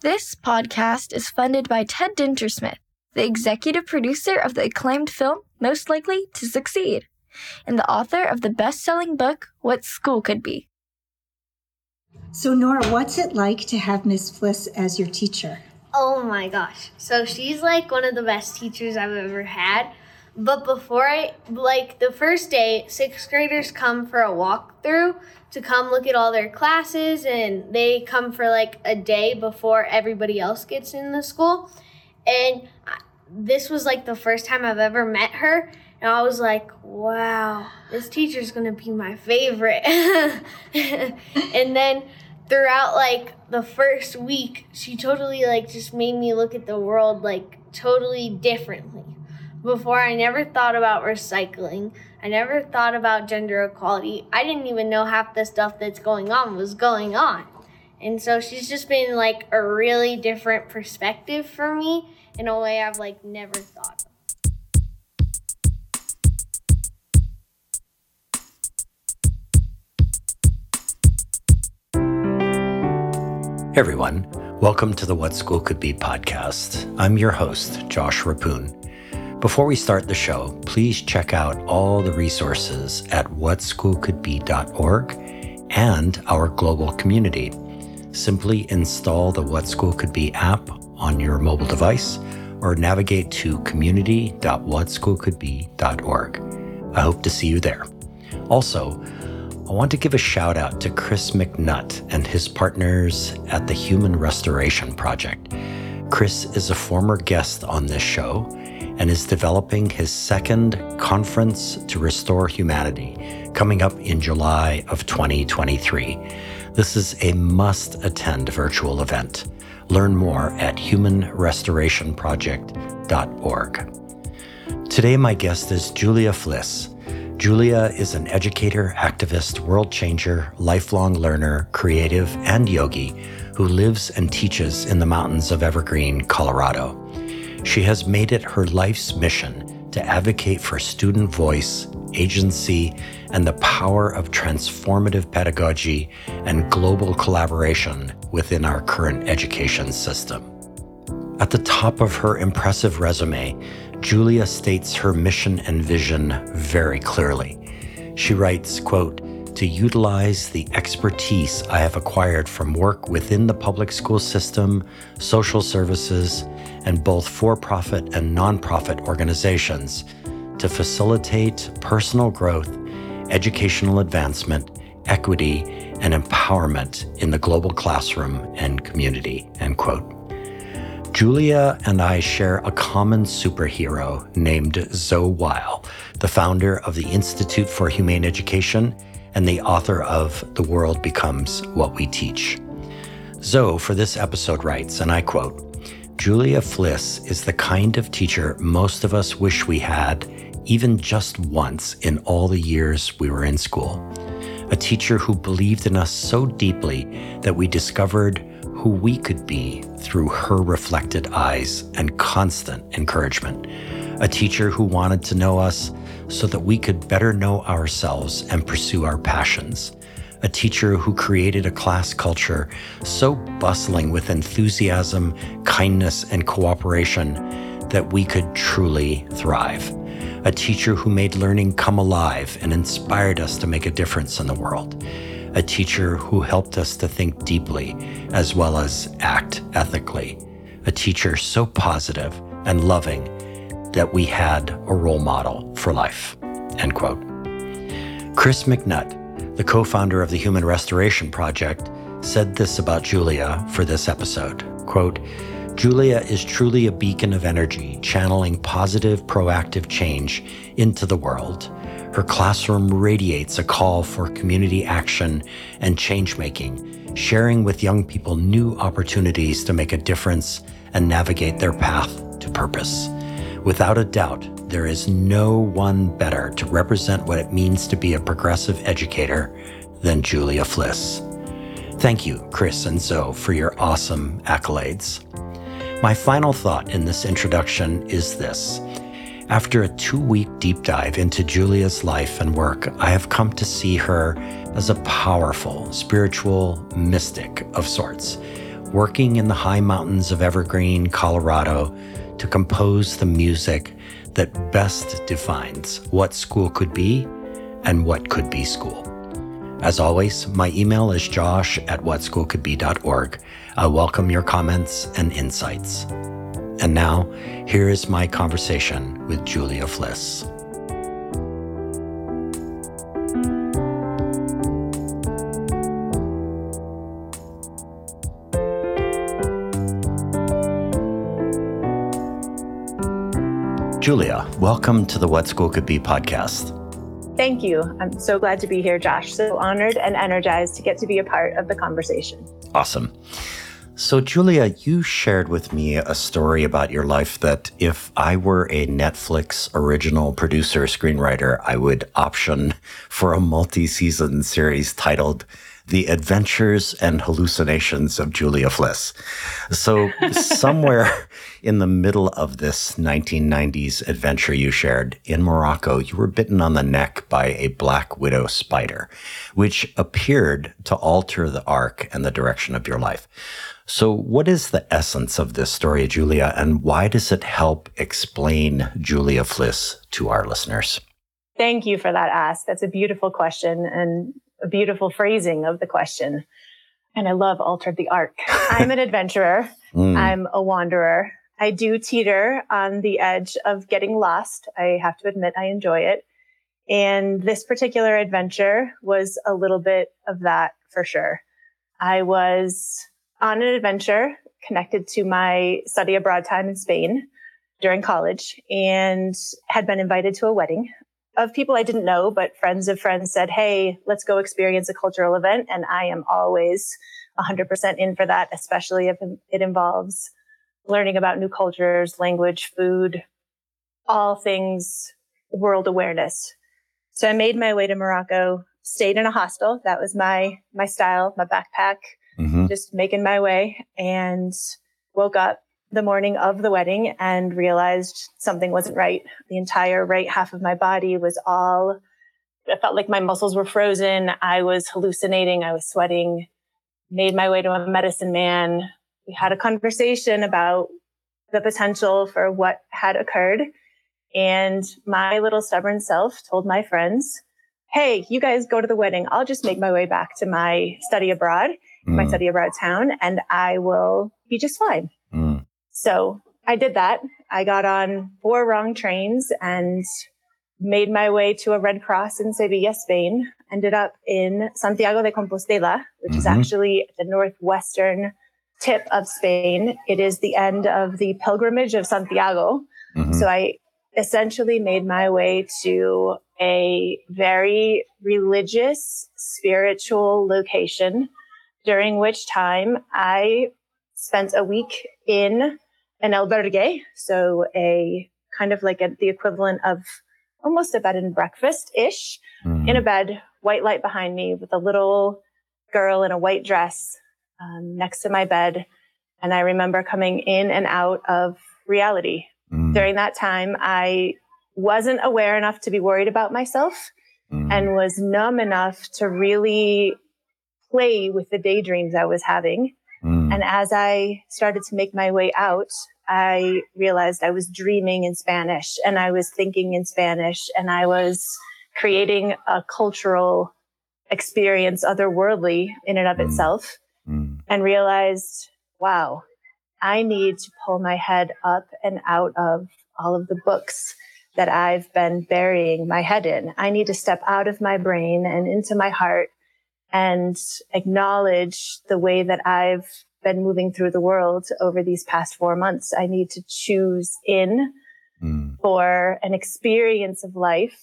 This podcast is funded by Ted Dintersmith, the executive producer of the acclaimed film Most Likely to Succeed, and the author of the best selling book What School Could Be. So, Nora, what's it like to have Miss Fliss as your teacher? Oh my gosh. So, she's like one of the best teachers I've ever had. But before I, like the first day, sixth graders come for a walkthrough to come look at all their classes, and they come for like a day before everybody else gets in the school. And this was like the first time I've ever met her. And I was like, wow, this teacher's gonna be my favorite. and then throughout like the first week, she totally like just made me look at the world like totally differently. Before, I never thought about recycling. I never thought about gender equality. I didn't even know half the stuff that's going on was going on. And so she's just been like a really different perspective for me in a way I've like never thought of. Everyone, welcome to the What School Could Be podcast. I'm your host, Josh Rapoon. Before we start the show, please check out all the resources at whatschoolcouldbe.org and our global community. Simply install the What School Could Be app on your mobile device or navigate to community.whatschoolcouldbe.org. I hope to see you there. Also, I want to give a shout out to Chris McNutt and his partners at the Human Restoration Project. Chris is a former guest on this show and is developing his second Conference to Restore Humanity coming up in July of 2023. This is a must attend virtual event. Learn more at humanrestorationproject.org. Today, my guest is Julia Fliss. Julia is an educator, activist, world changer, lifelong learner, creative, and yogi who lives and teaches in the mountains of Evergreen, Colorado. She has made it her life's mission to advocate for student voice, agency, and the power of transformative pedagogy and global collaboration within our current education system. At the top of her impressive resume, Julia states her mission and vision very clearly. She writes, quote, to utilize the expertise I have acquired from work within the public school system, social services, and both for profit and nonprofit organizations to facilitate personal growth, educational advancement, equity, and empowerment in the global classroom and community. End quote. Julia and I share a common superhero named Zoe Weil, the founder of the Institute for Humane Education and the author of The World Becomes What We Teach. Zoe, for this episode, writes, and I quote Julia Fliss is the kind of teacher most of us wish we had, even just once in all the years we were in school. A teacher who believed in us so deeply that we discovered who we could be through her reflected eyes and constant encouragement. A teacher who wanted to know us so that we could better know ourselves and pursue our passions. A teacher who created a class culture so bustling with enthusiasm, kindness, and cooperation that we could truly thrive. A teacher who made learning come alive and inspired us to make a difference in the world. A teacher who helped us to think deeply as well as act ethically. A teacher so positive and loving that we had a role model for life. End quote. Chris McNutt, the co founder of the Human Restoration Project, said this about Julia for this episode quote, Julia is truly a beacon of energy, channeling positive, proactive change into the world. Her classroom radiates a call for community action and change making, sharing with young people new opportunities to make a difference and navigate their path to purpose. Without a doubt, there is no one better to represent what it means to be a progressive educator than Julia Fliss. Thank you, Chris and Zoe, for your awesome accolades. My final thought in this introduction is this. After a two week deep dive into Julia's life and work, I have come to see her as a powerful spiritual mystic of sorts working in the high mountains of Evergreen, Colorado, to compose the music that best defines what school could be and what could be school. As always, my email is josh at whatschoolcouldbe.org. I welcome your comments and insights. And now, here is my conversation with Julia Fliss. Julia, welcome to the What School Could Be podcast. Thank you. I'm so glad to be here, Josh. So honored and energized to get to be a part of the conversation. Awesome. So, Julia, you shared with me a story about your life that if I were a Netflix original producer screenwriter, I would option for a multi season series titled the Adventures and Hallucinations of Julia Fliss. So, somewhere in the middle of this 1990s adventure you shared in Morocco, you were bitten on the neck by a black widow spider, which appeared to alter the arc and the direction of your life. So, what is the essence of this story, Julia, and why does it help explain Julia Fliss to our listeners? Thank you for that ask. That's a beautiful question and a beautiful phrasing of the question. And I love altered the arc. I'm an adventurer. Mm. I'm a wanderer. I do teeter on the edge of getting lost. I have to admit I enjoy it. And this particular adventure was a little bit of that for sure. I was on an adventure connected to my study abroad time in Spain during college and had been invited to a wedding of people I didn't know, but friends of friends said, Hey, let's go experience a cultural event. And I am always 100% in for that, especially if it involves learning about new cultures, language, food, all things world awareness. So I made my way to Morocco, stayed in a hostel. That was my, my style, my backpack, mm-hmm. just making my way and woke up the morning of the wedding and realized something wasn't right. The entire right half of my body was all, it felt like my muscles were frozen. I was hallucinating. I was sweating, made my way to a medicine man. We had a conversation about the potential for what had occurred. And my little stubborn self told my friends, Hey, you guys go to the wedding. I'll just make my way back to my study abroad, mm. my study abroad town, and I will be just fine. Mm. So I did that. I got on four wrong trains and made my way to a Red Cross in Sevilla, Spain. Ended up in Santiago de Compostela, which mm-hmm. is actually the northwestern tip of Spain. It is the end of the pilgrimage of Santiago. Mm-hmm. So I essentially made my way to a very religious, spiritual location, during which time I spent a week in an albergue, so a kind of like a, the equivalent of almost a bed and breakfast ish, mm. in a bed, white light behind me with a little girl in a white dress um, next to my bed. And I remember coming in and out of reality. Mm. During that time, I wasn't aware enough to be worried about myself mm. and was numb enough to really play with the daydreams I was having. Mm. And as I started to make my way out, I realized I was dreaming in Spanish and I was thinking in Spanish and I was creating a cultural experience, otherworldly in and of mm. itself, mm. and realized, wow, I need to pull my head up and out of all of the books that I've been burying my head in. I need to step out of my brain and into my heart and acknowledge the way that I've been moving through the world over these past four months. I need to choose in mm. for an experience of life.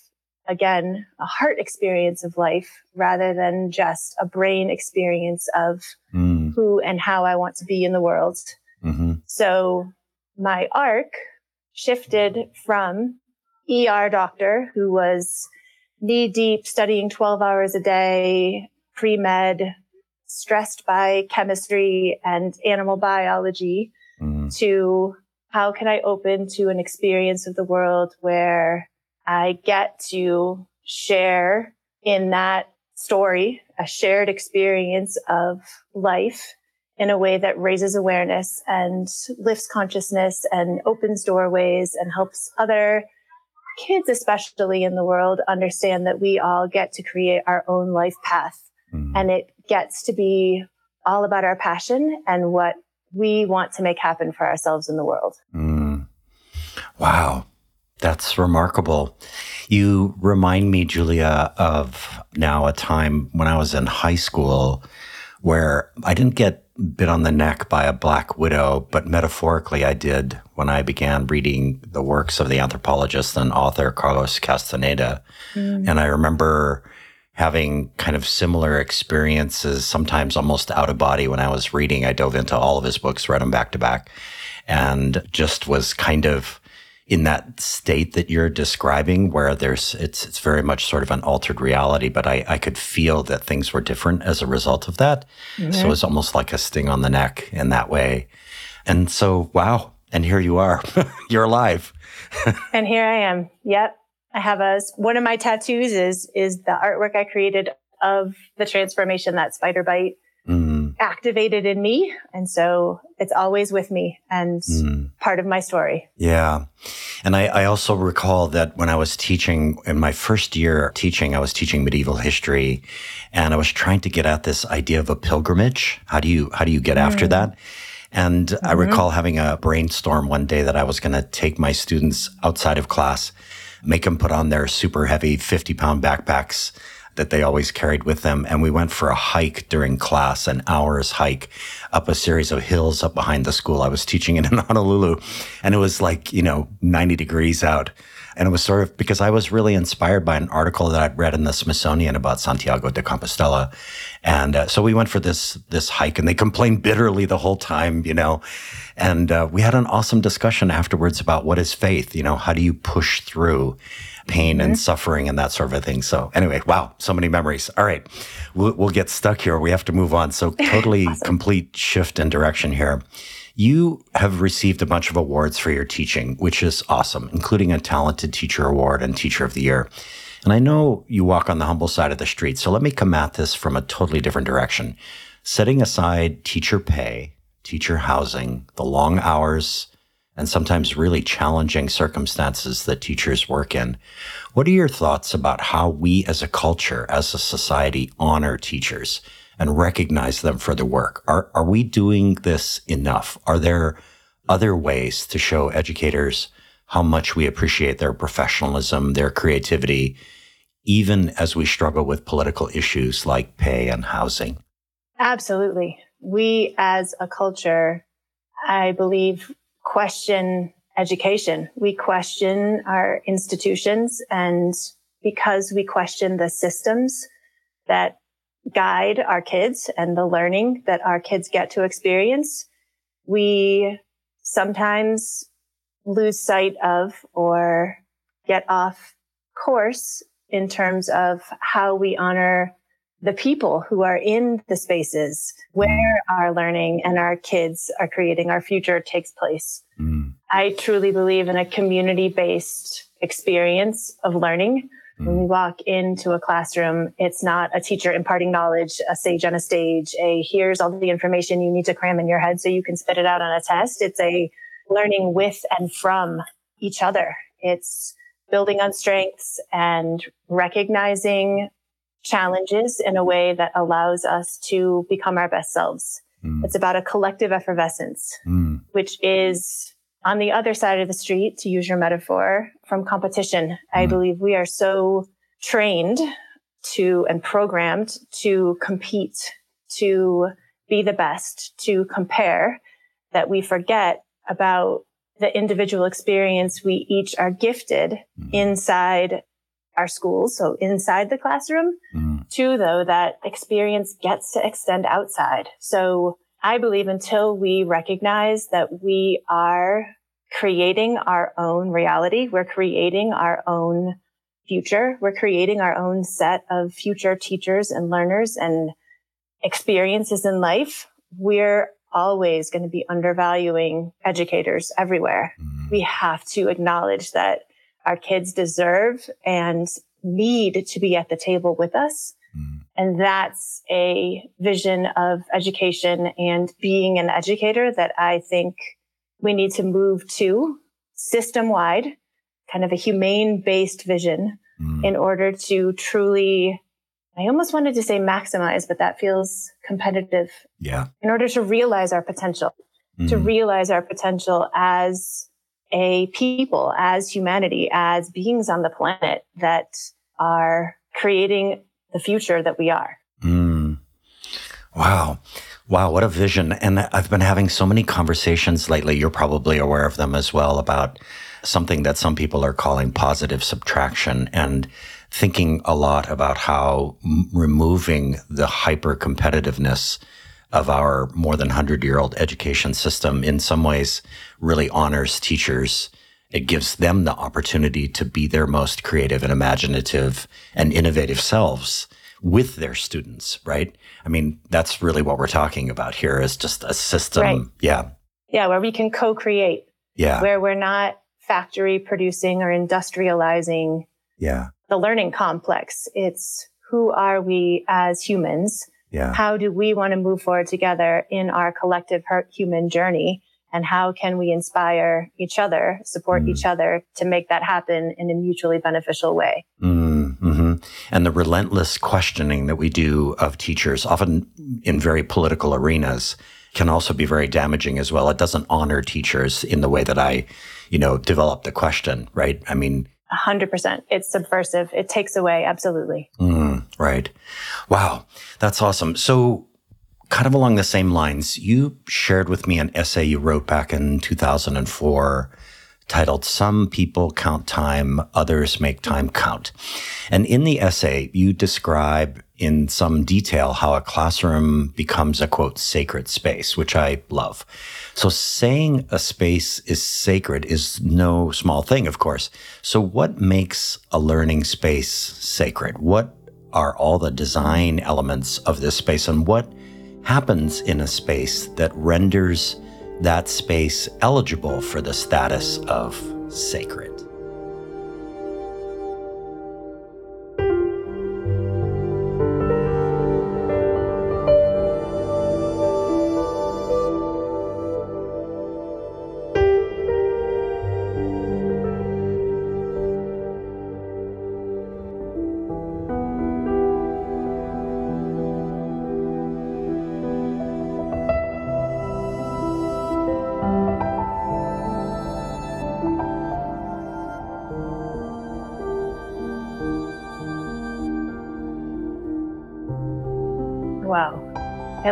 Again, a heart experience of life rather than just a brain experience of mm. who and how I want to be in the world. Mm-hmm. So my arc shifted from ER doctor who was knee deep studying 12 hours a day, pre med, stressed by chemistry and animal biology mm. to how can I open to an experience of the world where I get to share in that story, a shared experience of life in a way that raises awareness and lifts consciousness and opens doorways and helps other kids, especially in the world, understand that we all get to create our own life path. Mm-hmm. And it gets to be all about our passion and what we want to make happen for ourselves in the world. Mm. Wow. That's remarkable. You remind me, Julia, of now a time when I was in high school where I didn't get bit on the neck by a black widow, but metaphorically I did when I began reading the works of the anthropologist and author Carlos Castaneda. Mm. And I remember having kind of similar experiences, sometimes almost out of body. When I was reading. I dove into all of his books, read them back to back, and just was kind of in that state that you're describing where there's it's it's very much sort of an altered reality but i i could feel that things were different as a result of that. Mm-hmm. so it's almost like a sting on the neck in that way. And so wow. And here you are. You're alive. And here i am. Yep i have a one of my tattoos is is the artwork i created of the transformation that spider bite mm. activated in me. And so it's always with me and mm. part of my story. Yeah. And I, I, also recall that when I was teaching in my first year teaching, I was teaching medieval history and I was trying to get at this idea of a pilgrimage. How do you, how do you get mm. after that? And mm-hmm. I recall having a brainstorm one day that I was going to take my students outside of class, make them put on their super heavy 50 pound backpacks that they always carried with them. And we went for a hike during class, an hour's hike up a series of hills up behind the school. I was teaching in in Honolulu and it was like, you know, 90 degrees out. And it was sort of because I was really inspired by an article that I'd read in the Smithsonian about Santiago de Compostela. And uh, so we went for this, this hike and they complained bitterly the whole time, you know, and uh, we had an awesome discussion afterwards about what is faith? You know, how do you push through? pain and mm-hmm. suffering and that sort of thing. So anyway, wow, so many memories. All right, we'll, we'll get stuck here. We have to move on. So totally awesome. complete shift in direction here. You have received a bunch of awards for your teaching, which is awesome, including a Talented Teacher Award and Teacher of the Year. And I know you walk on the humble side of the street, so let me come at this from a totally different direction. Setting aside teacher pay, teacher housing, the long hours, and sometimes really challenging circumstances that teachers work in. What are your thoughts about how we as a culture, as a society, honor teachers and recognize them for their work? Are, are we doing this enough? Are there other ways to show educators how much we appreciate their professionalism, their creativity, even as we struggle with political issues like pay and housing? Absolutely. We as a culture, I believe, question education. We question our institutions and because we question the systems that guide our kids and the learning that our kids get to experience, we sometimes lose sight of or get off course in terms of how we honor the people who are in the spaces where our learning and our kids are creating our future takes place. Mm. I truly believe in a community based experience of learning. Mm. When we walk into a classroom, it's not a teacher imparting knowledge, a sage on a stage, a here's all the information you need to cram in your head so you can spit it out on a test. It's a learning with and from each other. It's building on strengths and recognizing challenges in a way that allows us to become our best selves. Mm. It's about a collective effervescence, mm. which is on the other side of the street, to use your metaphor, from competition. Mm. I believe we are so trained to and programmed to compete, to be the best, to compare that we forget about the individual experience we each are gifted mm. inside our schools, so inside the classroom. Mm. Two, though, that experience gets to extend outside. So I believe until we recognize that we are creating our own reality, we're creating our own future, we're creating our own set of future teachers and learners and experiences in life, we're always going to be undervaluing educators everywhere. Mm. We have to acknowledge that our kids deserve and need to be at the table with us. Mm. And that's a vision of education and being an educator that I think we need to move to system wide, kind of a humane based vision mm. in order to truly, I almost wanted to say maximize, but that feels competitive. Yeah. In order to realize our potential, mm. to realize our potential as a people, as humanity, as beings on the planet that are creating the future that we are. Mm. Wow. Wow, what a vision. And I've been having so many conversations lately. You're probably aware of them as well about something that some people are calling positive subtraction and thinking a lot about how m- removing the hyper competitiveness of our more than 100 year old education system in some ways really honors teachers. It gives them the opportunity to be their most creative and imaginative and innovative selves with their students, right? I mean, that's really what we're talking about here is just a system. Right. Yeah. Yeah, where we can co-create. Yeah. Where we're not factory producing or industrializing yeah. the learning complex. It's who are we as humans? Yeah. How do we want to move forward together in our collective human journey? And how can we inspire each other, support mm. each other to make that happen in a mutually beneficial way? Mm, mm-hmm. And the relentless questioning that we do of teachers, often in very political arenas, can also be very damaging as well. It doesn't honor teachers in the way that I, you know, develop the question, right? I mean, 100%. It's subversive. It takes away, absolutely. Mm, right. Wow. That's awesome. So, kind of along the same lines, you shared with me an essay you wrote back in 2004 titled Some People Count Time, Others Make Time Count. And in the essay, you describe in some detail how a classroom becomes a quote, sacred space, which I love. So saying a space is sacred is no small thing, of course. So what makes a learning space sacred? What are all the design elements of this space and what happens in a space that renders that space eligible for the status of sacred?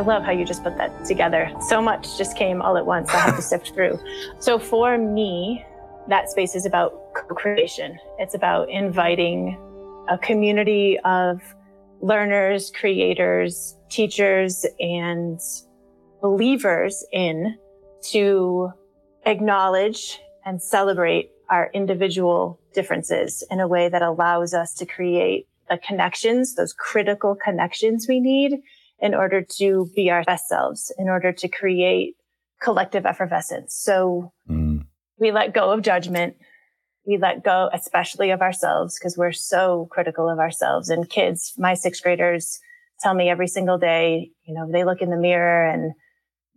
Love how you just put that together. So much just came all at once. I have to sift through. So for me, that space is about co-creation. It's about inviting a community of learners, creators, teachers, and believers in to acknowledge and celebrate our individual differences in a way that allows us to create the connections, those critical connections we need in order to be our best selves, in order to create collective effervescence. So mm. we let go of judgment. We let go, especially of ourselves, because we're so critical of ourselves. And kids, my sixth graders tell me every single day, you know, they look in the mirror and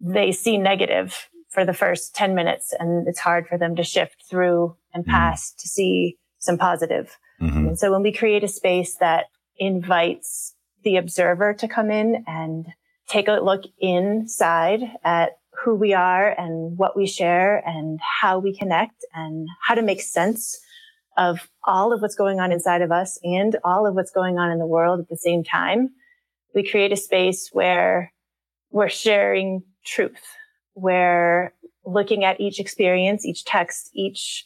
they see negative for the first 10 minutes and it's hard for them to shift through and mm. pass to see some positive. Mm-hmm. And so when we create a space that invites the observer to come in and take a look inside at who we are and what we share and how we connect and how to make sense of all of what's going on inside of us and all of what's going on in the world at the same time. We create a space where we're sharing truth, where looking at each experience, each text, each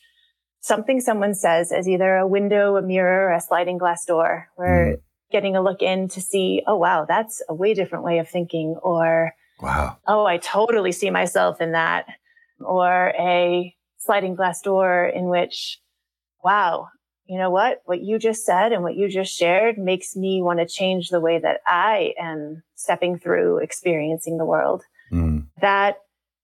something someone says as either a window, a mirror, or a sliding glass door, where mm getting a look in to see, oh, wow, that's a way different way of thinking. Or, wow, oh, I totally see myself in that. Or a sliding glass door in which, wow, you know what? What you just said and what you just shared makes me want to change the way that I am stepping through experiencing the world. Mm. That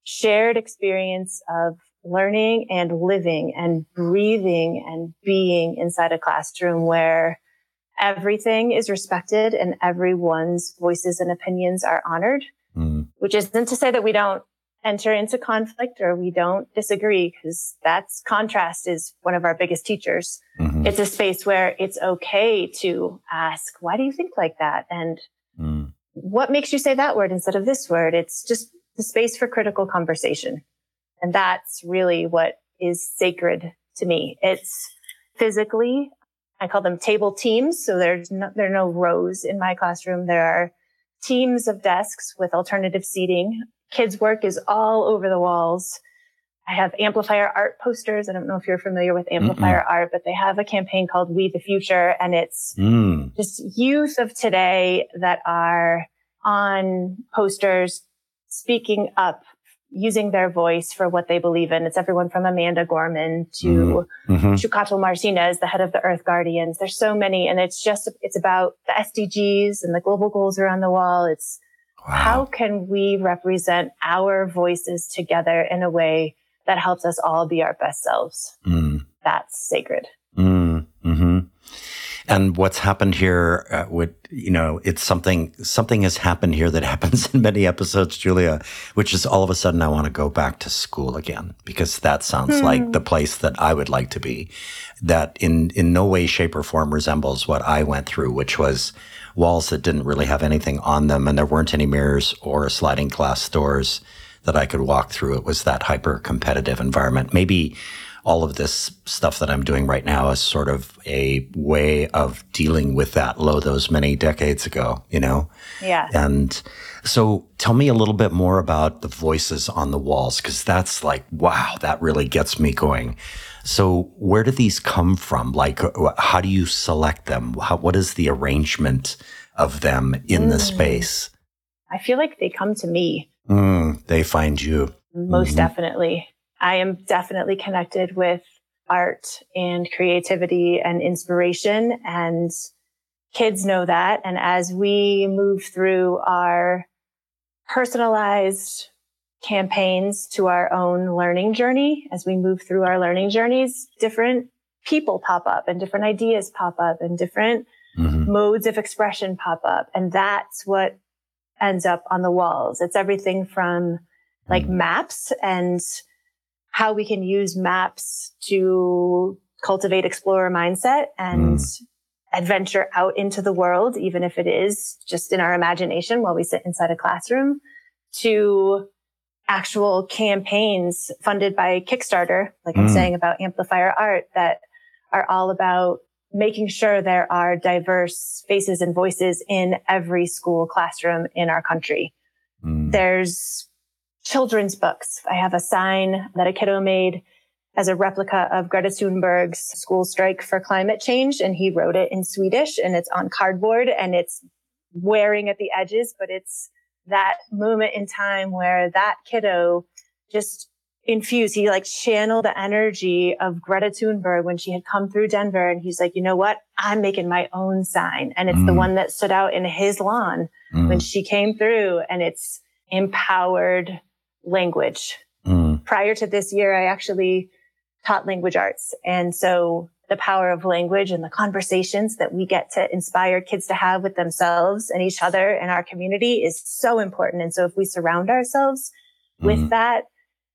shared experience of learning and living and breathing and being inside a classroom where everything is respected and everyone's voices and opinions are honored, mm. which isn't to say that we don't enter into conflict or we don't disagree because that's contrast is one of our biggest teachers. Mm-hmm. It's a space where it's okay to ask, why do you think like that? And mm. what makes you say that word instead of this word? It's just the space for critical conversation. And that's really what is sacred to me. It's physically, I call them table teams. So there's no, there are no rows in my classroom. There are teams of desks with alternative seating. Kids' work is all over the walls. I have amplifier art posters. I don't know if you're familiar with amplifier Mm-mm. art, but they have a campaign called We the Future and it's mm. just youth of today that are on posters speaking up using their voice for what they believe in. It's everyone from Amanda Gorman to mm-hmm. Xiuhtezcatl Martinez, the head of the Earth Guardians. There's so many, and it's just it's about the SDGs and the global goals around the wall. It's wow. how can we represent our voices together in a way that helps us all be our best selves. Mm. That's sacred. Mm. And what's happened here uh, would you know it's something something has happened here that happens in many episodes julia which is all of a sudden i want to go back to school again because that sounds hmm. like the place that i would like to be that in in no way shape or form resembles what i went through which was walls that didn't really have anything on them and there weren't any mirrors or sliding glass doors that i could walk through it was that hyper competitive environment maybe all of this stuff that I'm doing right now is sort of a way of dealing with that low those many decades ago, you know? Yeah. And so tell me a little bit more about the voices on the walls, because that's like, wow, that really gets me going. So where do these come from? Like, how do you select them? How, what is the arrangement of them in mm. the space? I feel like they come to me. Mm, they find you. Most mm-hmm. definitely. I am definitely connected with art and creativity and inspiration and kids know that. And as we move through our personalized campaigns to our own learning journey, as we move through our learning journeys, different people pop up and different ideas pop up and different mm-hmm. modes of expression pop up. And that's what ends up on the walls. It's everything from like mm-hmm. maps and how we can use maps to cultivate explorer mindset and mm. adventure out into the world, even if it is just in our imagination while we sit inside a classroom to actual campaigns funded by Kickstarter, like mm. I'm saying about amplifier art that are all about making sure there are diverse faces and voices in every school classroom in our country. Mm. There's children's books. I have a sign that a kiddo made as a replica of Greta Thunberg's school strike for climate change. And he wrote it in Swedish and it's on cardboard and it's wearing at the edges, but it's that moment in time where that kiddo just infused, he like channeled the energy of Greta Thunberg when she had come through Denver. And he's like, you know what? I'm making my own sign. And it's mm. the one that stood out in his lawn mm. when she came through and it's empowered language. Mm. Prior to this year, I actually taught language arts. And so the power of language and the conversations that we get to inspire kids to have with themselves and each other and our community is so important. And so if we surround ourselves mm. with that,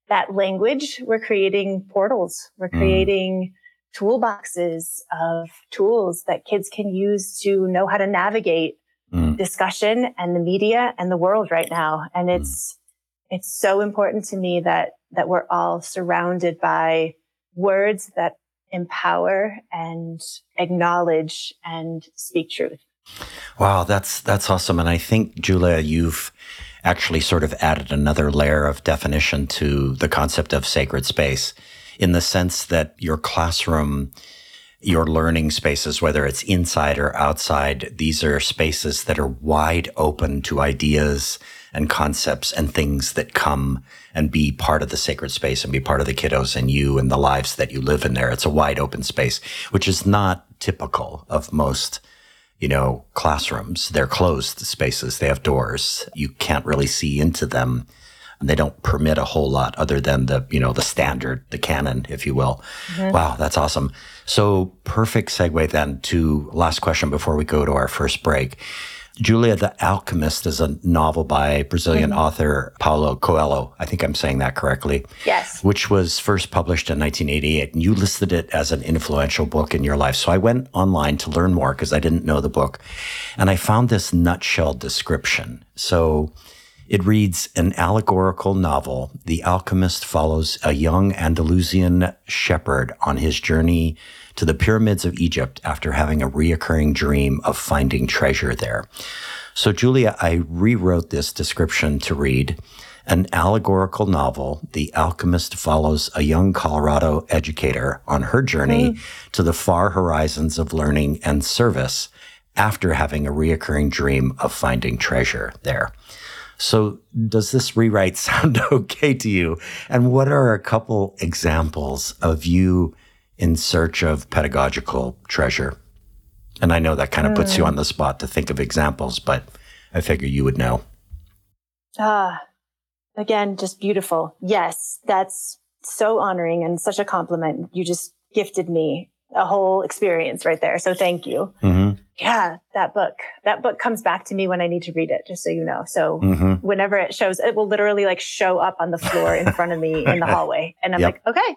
that language, we're creating portals. We're mm. creating toolboxes of tools that kids can use to know how to navigate mm. discussion and the media and the world right now. And mm. it's, it's so important to me that that we're all surrounded by words that empower and acknowledge and speak truth. Wow, that's that's awesome and I think Julia you've actually sort of added another layer of definition to the concept of sacred space in the sense that your classroom your learning spaces, whether it's inside or outside, these are spaces that are wide open to ideas and concepts and things that come and be part of the sacred space and be part of the kiddos and you and the lives that you live in there. It's a wide open space, which is not typical of most, you know, classrooms. They're closed spaces. They have doors. You can't really see into them and they don't permit a whole lot other than the, you know, the standard, the canon, if you will. Mm-hmm. Wow, that's awesome. So perfect segue then to last question before we go to our first break. Julia the Alchemist is a novel by Brazilian mm-hmm. author Paulo Coelho. I think I'm saying that correctly. Yes. Which was first published in 1988. And you listed it as an influential book in your life. So I went online to learn more because I didn't know the book. And I found this nutshell description. So it reads An allegorical novel. The alchemist follows a young Andalusian shepherd on his journey to the pyramids of Egypt after having a reoccurring dream of finding treasure there. So, Julia, I rewrote this description to read an allegorical novel. The alchemist follows a young Colorado educator on her journey mm. to the far horizons of learning and service after having a reoccurring dream of finding treasure there. So, does this rewrite sound okay to you? And what are a couple examples of you in search of pedagogical treasure? And I know that kind of puts you on the spot to think of examples, but I figure you would know. Ah, again, just beautiful. Yes, that's so honoring and such a compliment. You just gifted me a whole experience right there. So thank you. Mm-hmm. Yeah, that book. That book comes back to me when I need to read it, just so you know. So mm-hmm. whenever it shows, it will literally like show up on the floor in front of me in the hallway. And I'm yep. like, okay,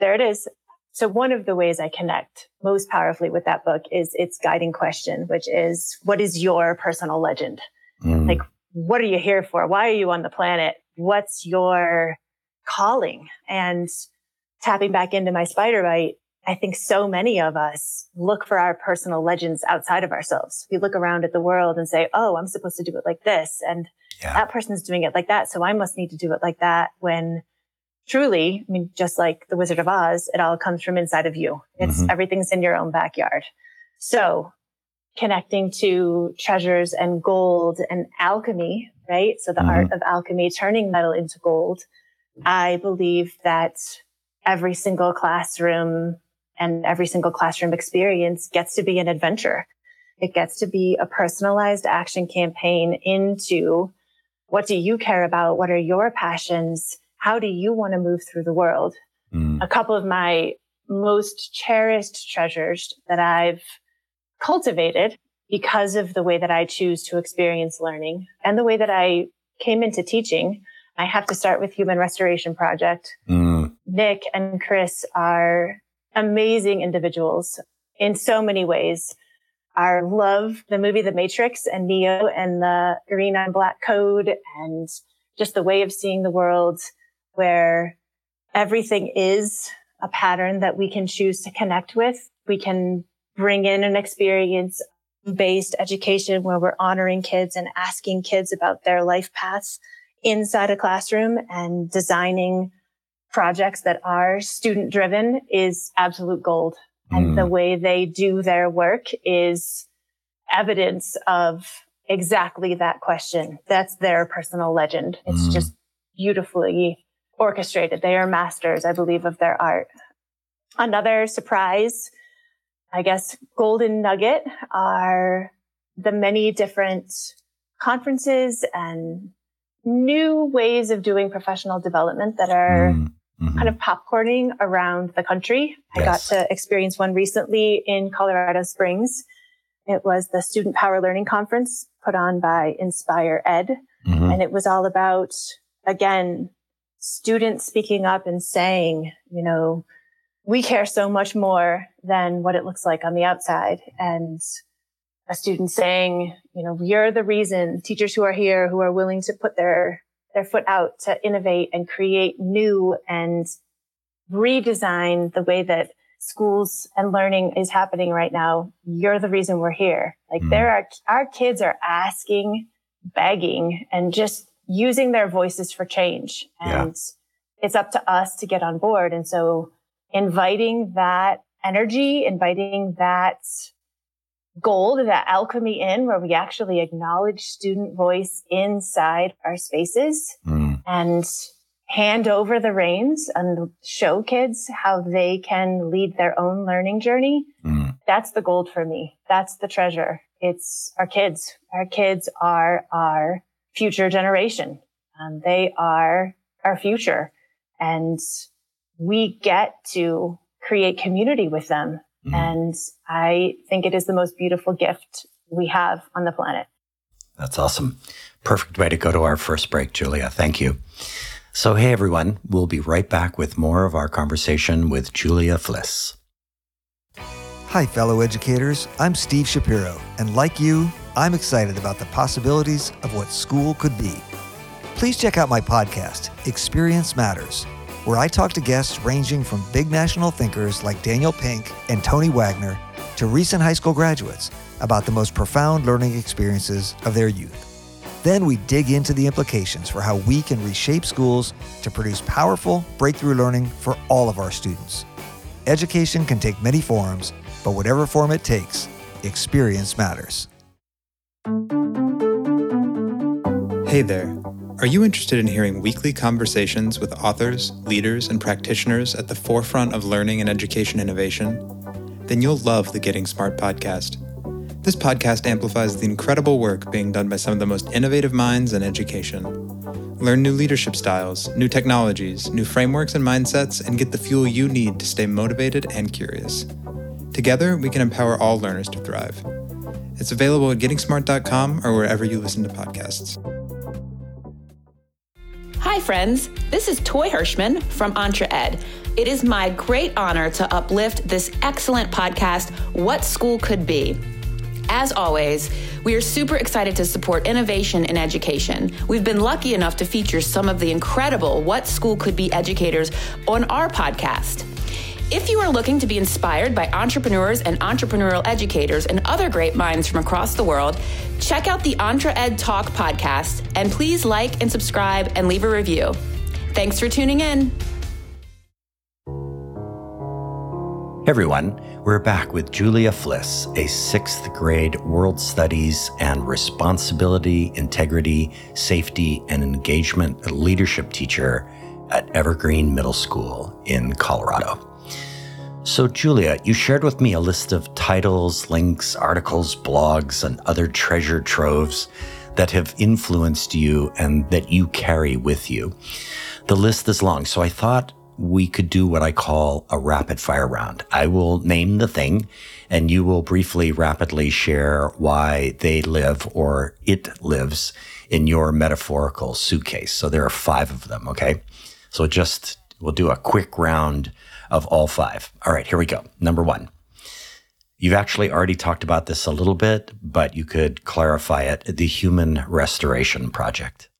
there it is. So one of the ways I connect most powerfully with that book is its guiding question, which is, what is your personal legend? Mm. Like, what are you here for? Why are you on the planet? What's your calling? And tapping back into my spider bite, I think so many of us look for our personal legends outside of ourselves. We look around at the world and say, Oh, I'm supposed to do it like this. And yeah. that person's doing it like that. So I must need to do it like that when truly, I mean, just like the Wizard of Oz, it all comes from inside of you. It's mm-hmm. everything's in your own backyard. So connecting to treasures and gold and alchemy, right? So the mm-hmm. art of alchemy, turning metal into gold. I believe that every single classroom and every single classroom experience gets to be an adventure. It gets to be a personalized action campaign into what do you care about? What are your passions? How do you want to move through the world? Mm. A couple of my most cherished treasures that I've cultivated because of the way that I choose to experience learning and the way that I came into teaching. I have to start with Human Restoration Project. Mm. Nick and Chris are amazing individuals in so many ways. I love the movie The Matrix and Neo and the green and black code and just the way of seeing the world where everything is a pattern that we can choose to connect with. We can bring in an experience based education where we're honoring kids and asking kids about their life paths inside a classroom and designing projects that are student driven is absolute gold. And mm. the way they do their work is evidence of exactly that question. That's their personal legend. It's mm. just beautifully orchestrated. They are masters, I believe, of their art. Another surprise, I guess, golden nugget are the many different conferences and new ways of doing professional development that are mm mm-hmm. kind of popcorning around the country. Yes. I got to experience one recently in Colorado Springs. It was the Student Power Learning Conference put on by Inspire Ed. Mm-hmm. And it was all about, again, students speaking up and saying, you know, we care so much more than what it looks like on the outside. And a student saying, you know, you're the reason teachers who are here who are willing to put their their foot out to innovate and create new and redesign the way that schools and learning is happening right now. You're the reason we're here. Like mm. there are, our kids are asking, begging, and just using their voices for change. And yeah. it's up to us to get on board. And so inviting that energy, inviting that gold, that alchemy in where we actually acknowledge student voice inside our spaces mm. and hand over the reins and show kids how they can lead their own learning journey. Mm. That's the gold for me. That's the treasure. It's our kids. Our kids are our future generation. Um, they are our future and we get to create community with them. Mm. And I think it is the most beautiful gift we have on the planet. That's awesome. Perfect way to go to our first break, Julia. Thank you. So, hey everyone, we'll be right back with more of our conversation with Julia Fliss. Hi, fellow educators. I'm Steve Shapiro, and like you, I'm excited about the possibilities of what school could be. Please check out my podcast, Experience Matters, where I talk to guests ranging from big national thinkers like Daniel Pink and Tony Wagner to recent high school graduates about the most profound learning experiences of their youth. Then we dig into the implications for how we can reshape schools to produce powerful breakthrough learning for all of our students. Education can take many forms, but whatever form it takes, experience matters. Hey there. Are you interested in hearing weekly conversations with authors, leaders, and practitioners at the forefront of learning and education innovation? Then you'll love the Getting Smart podcast. This podcast amplifies the incredible work being done by some of the most innovative minds in education. Learn new leadership styles, new technologies, new frameworks and mindsets, and get the fuel you need to stay motivated and curious. Together, we can empower all learners to thrive. It's available at gettingsmart.com or wherever you listen to podcasts. Hi, friends. This is Toy Hirschman from EntreEd. It is my great honor to uplift this excellent podcast, What School Could Be. As always, we are super excited to support innovation in education. We've been lucky enough to feature some of the incredible What School Could Be educators on our podcast. If you are looking to be inspired by entrepreneurs and entrepreneurial educators and other great minds from across the world, check out the EntreEd Talk podcast and please like and subscribe and leave a review. Thanks for tuning in. Everyone, we're back with Julia Fliss, a sixth grade world studies and responsibility, integrity, safety, and engagement leadership teacher at Evergreen Middle School in Colorado. So, Julia, you shared with me a list of titles, links, articles, blogs, and other treasure troves that have influenced you and that you carry with you. The list is long, so I thought we could do what I call a rapid fire round. I will name the thing and you will briefly, rapidly share why they live or it lives in your metaphorical suitcase. So there are five of them. Okay. So just, we'll do a quick round of all five. All right, here we go. Number one. You've actually already talked about this a little bit, but you could clarify it the Human Restoration Project.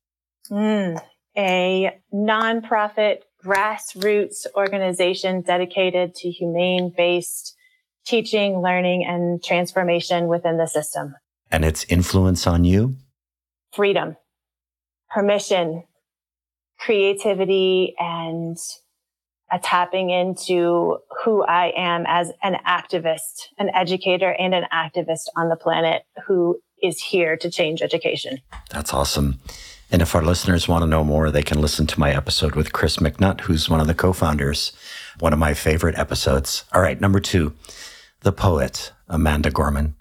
Mm, a nonprofit grassroots organization dedicated to humane based teaching, learning, and transformation within the system. And its influence on you? Freedom, permission, creativity, and tapping into who I am as an activist, an educator and an activist on the planet who is here to change education. That's awesome. And if our listeners want to know more, they can listen to my episode with Chris McNutt, who's one of the co founders, one of my favorite episodes. All right, number two, the poet, Amanda Gorman.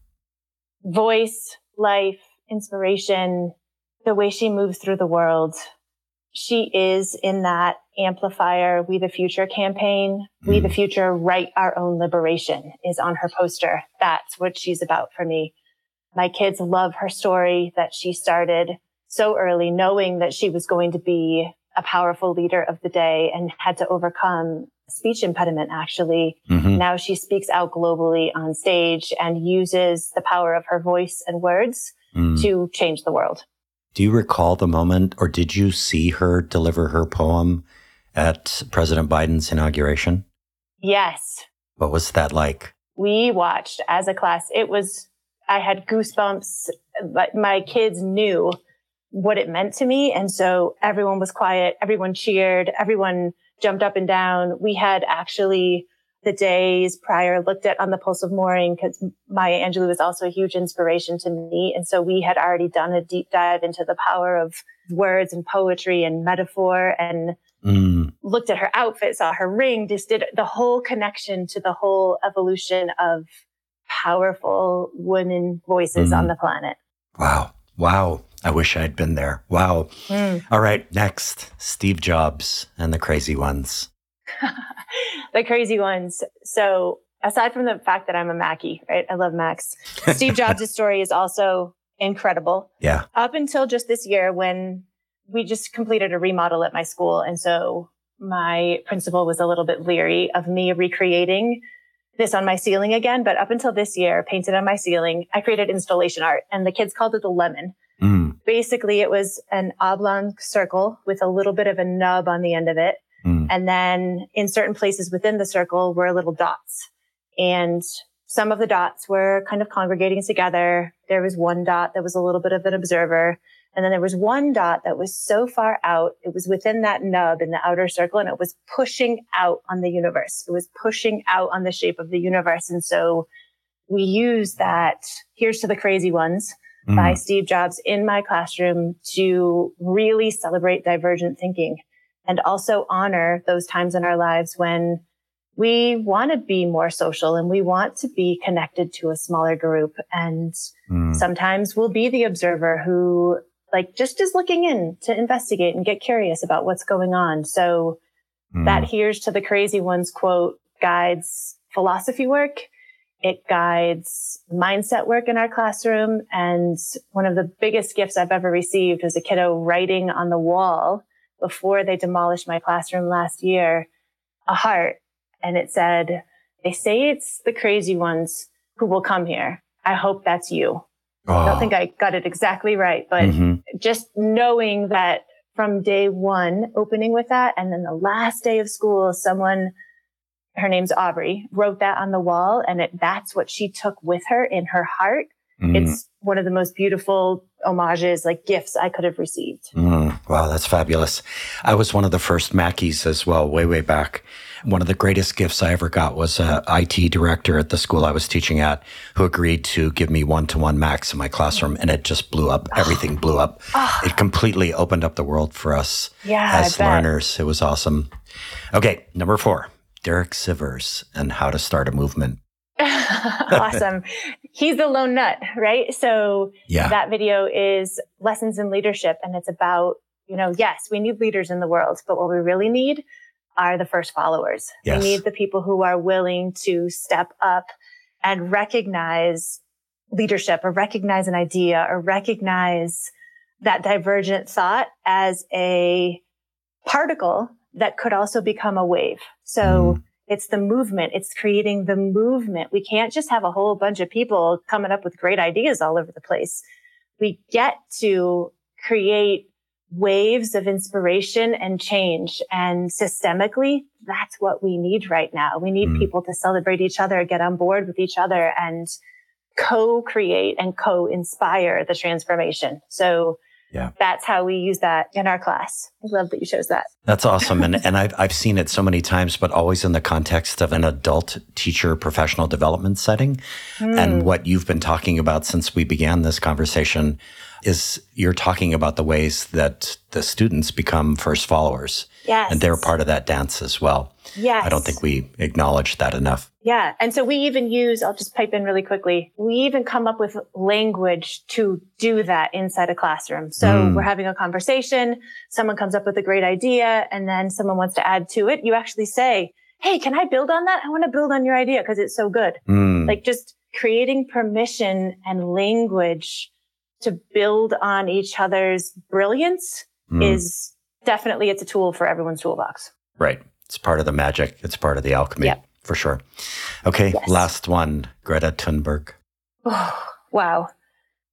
Voice, life, inspiration, the way she moves through the world, she is in that amplifier we the future campaign mm. we the hmm. future write our own liberation is on her poster that's what she's about for me my kids love her story that she started so early knowing that she was going to be a powerful leader of the day and had to overcome speech impediment actually mm-hmm. now she speaks out globally on stage and uses the power of her voice and words mm. to change the world do you recall the moment, or did you see her deliver her poem at President Biden's inauguration? Yes. What was that like? We watched as a class. It was, I had goosebumps, but my kids knew what it meant to me. And so everyone was quiet. Everyone cheered. Everyone jumped up and down. We had actually the days prior looked at on the pulse of morning because Maya Angelou was also a huge inspiration to me. And so we had already done a deep dive into the power of words and poetry and metaphor and mm. looked at her outfit, saw her ring, just did the whole connection to the whole evolution of powerful women voices mm. on the planet. Wow. Wow. I wish I'd been there. Wow. Mm. All right, next Steve Jobs and the crazy ones. the crazy ones. So, aside from the fact that I'm a Mackie, right? I love Macs. Steve Jobs' story is also incredible. Yeah. Up until just this year when we just completed a remodel at my school. And so my principal was a little bit leery of me recreating this on my ceiling again. But up until this year, painted on my ceiling, I created installation art and the kids called it the lemon. Mm. Basically, it was an oblong circle with a little bit of a nub on the end of it. Mm. And then in certain places within the circle were little dots. And some of the dots were kind of congregating together. There was one dot that was a little bit of an observer. And then there was one dot that was so far out. It was within that nub in the outer circle and it was pushing out on the universe. It was pushing out on the shape of the universe. And so we use that. Here's to the crazy ones mm. by Steve Jobs in my classroom to really celebrate divergent thinking and also honor those times in our lives when we want to be more social and we want to be connected to a smaller group. And mm. sometimes we'll be the observer who like just is looking in to investigate and get curious about what's going on. So mm. that here's to the crazy ones quote guides philosophy work. It guides mindset work in our classroom. And one of the biggest gifts I've ever received was a kiddo writing on the wall before they demolished my classroom last year, a heart and it said, they say it's the crazy ones who will come here. I hope that's you. Oh. I don't think I got it exactly right, but mm-hmm. just knowing that from day one, opening with that, and then the last day of school, someone, her name's Aubrey, wrote that on the wall, and it, that's what she took with her in her heart. Mm. It's one of the most beautiful homages, like gifts I could have received. Mm. Wow, that's fabulous. I was one of the first Mackies as well, way, way back. One of the greatest gifts I ever got was a IT director at the school I was teaching at who agreed to give me one to one Macs in my classroom and it just blew up. Everything blew up. Oh. It completely opened up the world for us yeah, as learners. It was awesome. Okay, number four, Derek Sivers and how to start a movement. Awesome. He's the lone nut, right? So yeah. that video is lessons in leadership and it's about, you know, yes, we need leaders in the world, but what we really need are the first followers. Yes. We need the people who are willing to step up and recognize leadership or recognize an idea or recognize that divergent thought as a particle that could also become a wave. So mm. It's the movement. It's creating the movement. We can't just have a whole bunch of people coming up with great ideas all over the place. We get to create waves of inspiration and change. And systemically, that's what we need right now. We need mm. people to celebrate each other, get on board with each other and co-create and co-inspire the transformation. So yeah. That's how we use that in our class. I love that you chose that. That's awesome. and and I've I've seen it so many times, but always in the context of an adult teacher professional development setting. Mm. And what you've been talking about since we began this conversation is you're talking about the ways that the students become first followers. Yes. And they're part of that dance as well. Yes. I don't think we acknowledge that enough. Yeah. And so we even use, I'll just pipe in really quickly. We even come up with language to do that inside a classroom. So mm. we're having a conversation. Someone comes up with a great idea and then someone wants to add to it. You actually say, Hey, can I build on that? I want to build on your idea because it's so good. Mm. Like just creating permission and language to build on each other's brilliance mm. is definitely it's a tool for everyone's toolbox. Right. It's part of the magic. It's part of the alchemy yep. for sure. Okay, yes. last one, Greta Thunberg. Oh, wow.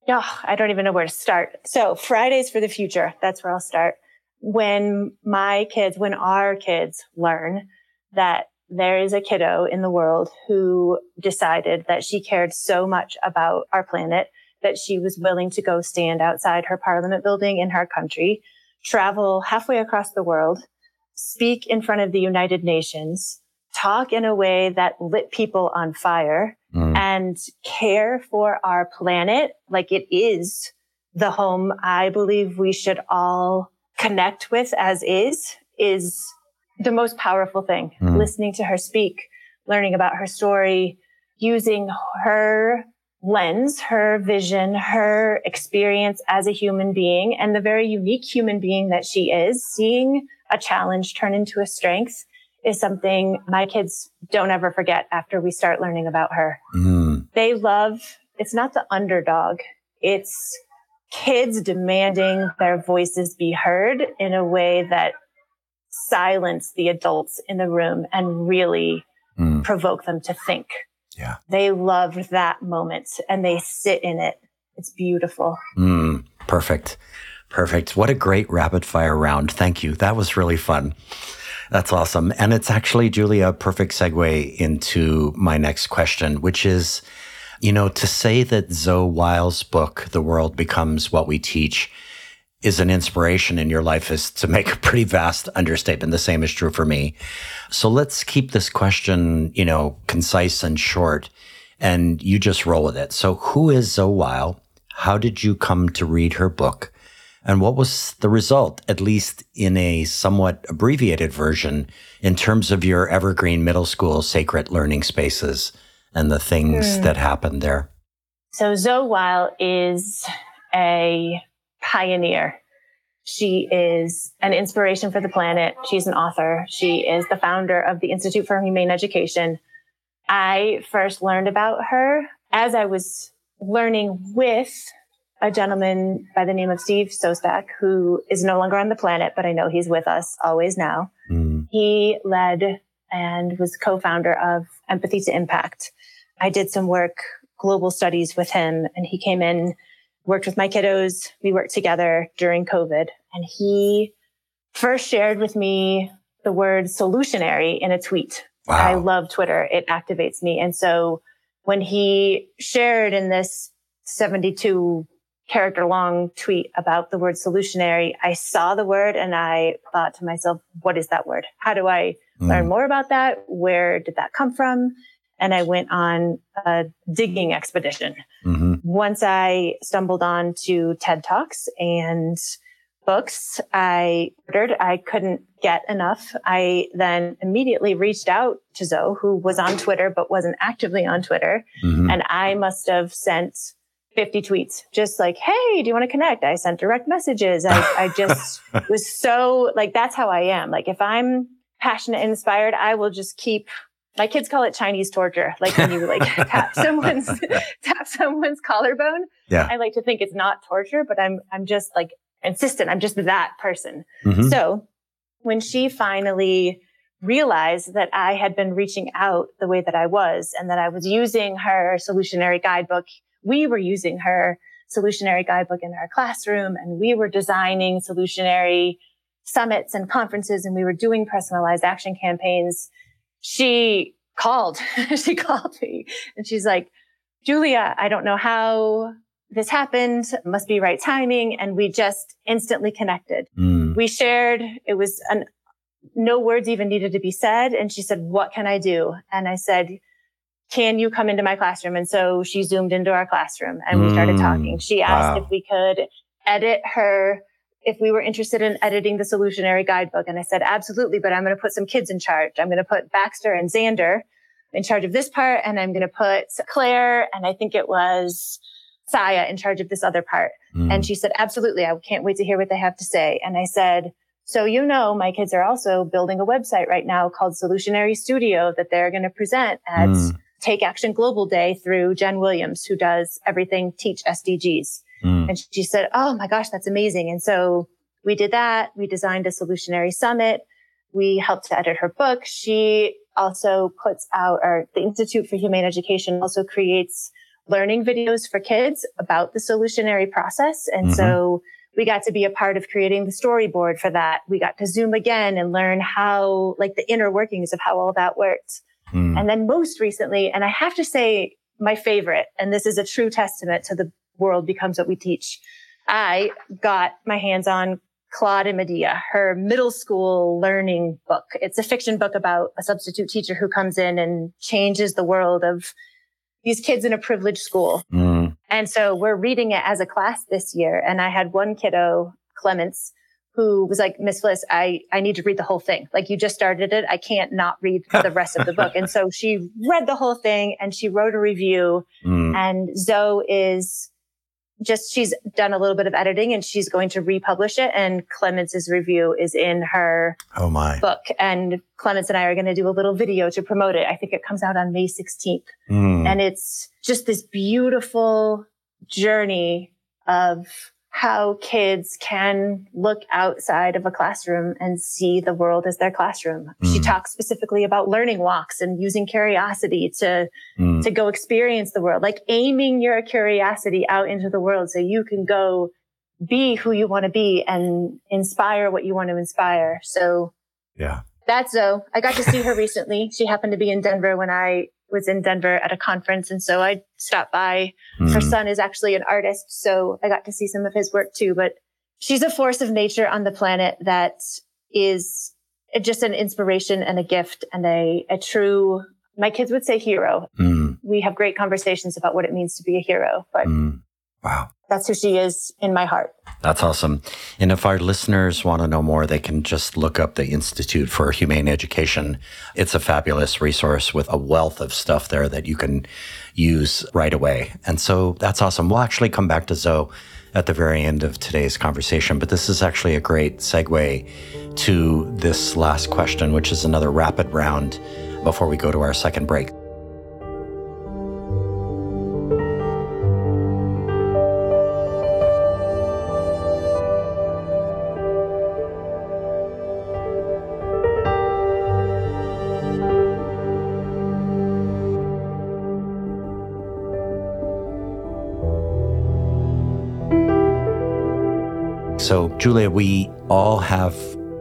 Yeah, oh, I don't even know where to start. So, Fridays for the future. That's where I'll start. When my kids, when our kids learn that there is a kiddo in the world who decided that she cared so much about our planet that she was willing to go stand outside her parliament building in her country, travel halfway across the world, speak in front of the United Nations, talk in a way that lit people on fire mm. and care for our planet like it is the home I believe we should all connect with as is, is the most powerful thing. Mm. Listening to her speak, learning about her story, using her lens, her vision, her experience as a human being, and the very unique human being that she is, seeing a challenge turn into a strength is something my kids don't ever forget after we start learning about her. Mm. They love, it's not the underdog, it's kids demanding their voices be heard in a way that silence the adults in the room and really mm. provoke them to think. Yeah. They love that moment and they sit in it. It's beautiful. Mm, perfect. Perfect. What a great rapid fire round. Thank you. That was really fun. That's awesome. And it's actually, Julia, a perfect segue into my next question, which is, you know, to say that Zoe Weil's book, The World Becomes What We Teach, is an inspiration in your life is to make a pretty vast understatement. The same is true for me. So let's keep this question, you know, concise and short, and you just roll with it. So who is Zoe Weil? How did you come to read her book? And what was the result, at least in a somewhat abbreviated version, in terms of your evergreen middle school sacred learning spaces and the things mm. that happened there? So Zoe Weil is a pioneer. She is an inspiration for the planet. She's an author. She is the founder of the Institute for Humane Education. I first learned about her as I was learning with a gentleman by the name of Steve Sostak, who is no longer on the planet, but I know he's with us always now. Mm. He led and was co-founder of Empathy to Impact. I did some work, global studies with him, and he came in, worked with my kiddos. We worked together during COVID, and he first shared with me the word solutionary in a tweet. Wow. I love Twitter. It activates me. And so when he shared in this 72 character long tweet about the word solutionary, I saw the word and I thought to myself, what is that word? How do I mm. learn more about that? Where did that come from? And I went on a digging expedition. Mm-hmm. Once I stumbled on to TED Talks and books I ordered, I couldn't get enough. I then immediately reached out to Zoe, who was on Twitter, but wasn't actively on Twitter. Mm-hmm. And I must have sent 50 tweets, just like, Hey, do you want to connect? I sent direct messages. I, I just was so like, that's how I am. Like, if I'm passionate and inspired, I will just keep, my kids call it Chinese torture. Like when you like tap someone's, tap someone's collarbone. Yeah. I like to think it's not torture, but I'm, I'm just like insistent. I'm just that person. Mm-hmm. So when she finally realized that I had been reaching out the way that I was and that I was using her solutionary guidebook we were using her solutionary guidebook in our classroom and we were designing solutionary summits and conferences and we were doing personalized action campaigns. She called, she called me and she's like, Julia, I don't know how this happened. It must be right timing. And we just instantly connected. Mm. We shared, it was an, no words even needed to be said. And she said, what can I do? And I said, can you come into my classroom? And so she zoomed into our classroom and we started talking. She asked wow. if we could edit her, if we were interested in editing the solutionary guidebook. And I said, absolutely, but I'm going to put some kids in charge. I'm going to put Baxter and Xander in charge of this part. And I'm going to put Claire and I think it was Saya in charge of this other part. Mm. And she said, absolutely. I can't wait to hear what they have to say. And I said, so, you know, my kids are also building a website right now called Solutionary Studio that they're going to present at mm. Take Action Global Day through Jen Williams, who does everything Teach SDGs. Mm. And she said, Oh my gosh, that's amazing. And so we did that. We designed a solutionary summit. We helped to edit her book. She also puts out, or the Institute for Humane Education also creates learning videos for kids about the solutionary process. And mm-hmm. so we got to be a part of creating the storyboard for that. We got to zoom again and learn how, like the inner workings of how all that worked. Mm. And then most recently, and I have to say my favorite, and this is a true testament to the world becomes what we teach. I got my hands on Claude and Medea, her middle school learning book. It's a fiction book about a substitute teacher who comes in and changes the world of these kids in a privileged school. Mm. And so we're reading it as a class this year. And I had one kiddo, Clements, who was like, Miss Fliss, I, I need to read the whole thing. Like you just started it. I can't not read the rest of the book. And so she read the whole thing and she wrote a review mm. and Zoe is just, she's done a little bit of editing and she's going to republish it. And Clemence's review is in her oh my book. And Clemence and I are going to do a little video to promote it. I think it comes out on May 16th. Mm. And it's just this beautiful journey of how kids can look outside of a classroom and see the world as their classroom. Mm. She talks specifically about learning walks and using curiosity to, mm. to go experience the world, like aiming your curiosity out into the world so you can go be who you want to be and inspire what you want to inspire. So yeah, that's Zoe. I got to see her recently. She happened to be in Denver when I was in Denver at a conference. And so I stopped by. Mm. Her hmm. son is actually an artist. So I got to see some of his work too. But she's a force of nature on the planet that is just an inspiration and a gift and a, a true, my kids would say hero. Mm. We have great conversations about what it means to be a hero, but mm. Wow that's who she is in my heart. That's awesome. And if our listeners want to know more, they can just look up the Institute for Humane Education. It's a fabulous resource with a wealth of stuff there that you can use right away. And so that's awesome. We'll actually come back to Zoe at the very end of today's conversation, but this is actually a great segue to this last question, which is another rapid round before we go to our second break. Julia, we all have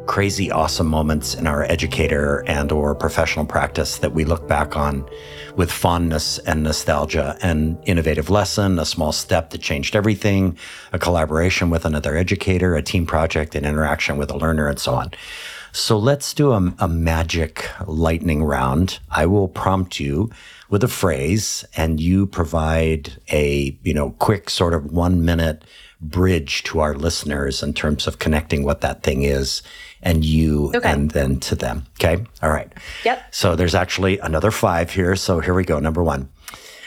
crazy awesome moments in our educator and or professional practice that we look back on with fondness and nostalgia an innovative lesson a small step that changed everything a collaboration with another educator a team project an interaction with a learner and so on. So let's do a, a magic lightning round. I will prompt you with a phrase and you provide a you know quick sort of one minute bridge to our listeners in terms of connecting what that thing is and you okay. and then to them. Okay. All right. Yep. So there's actually another five here. So here we go. Number one.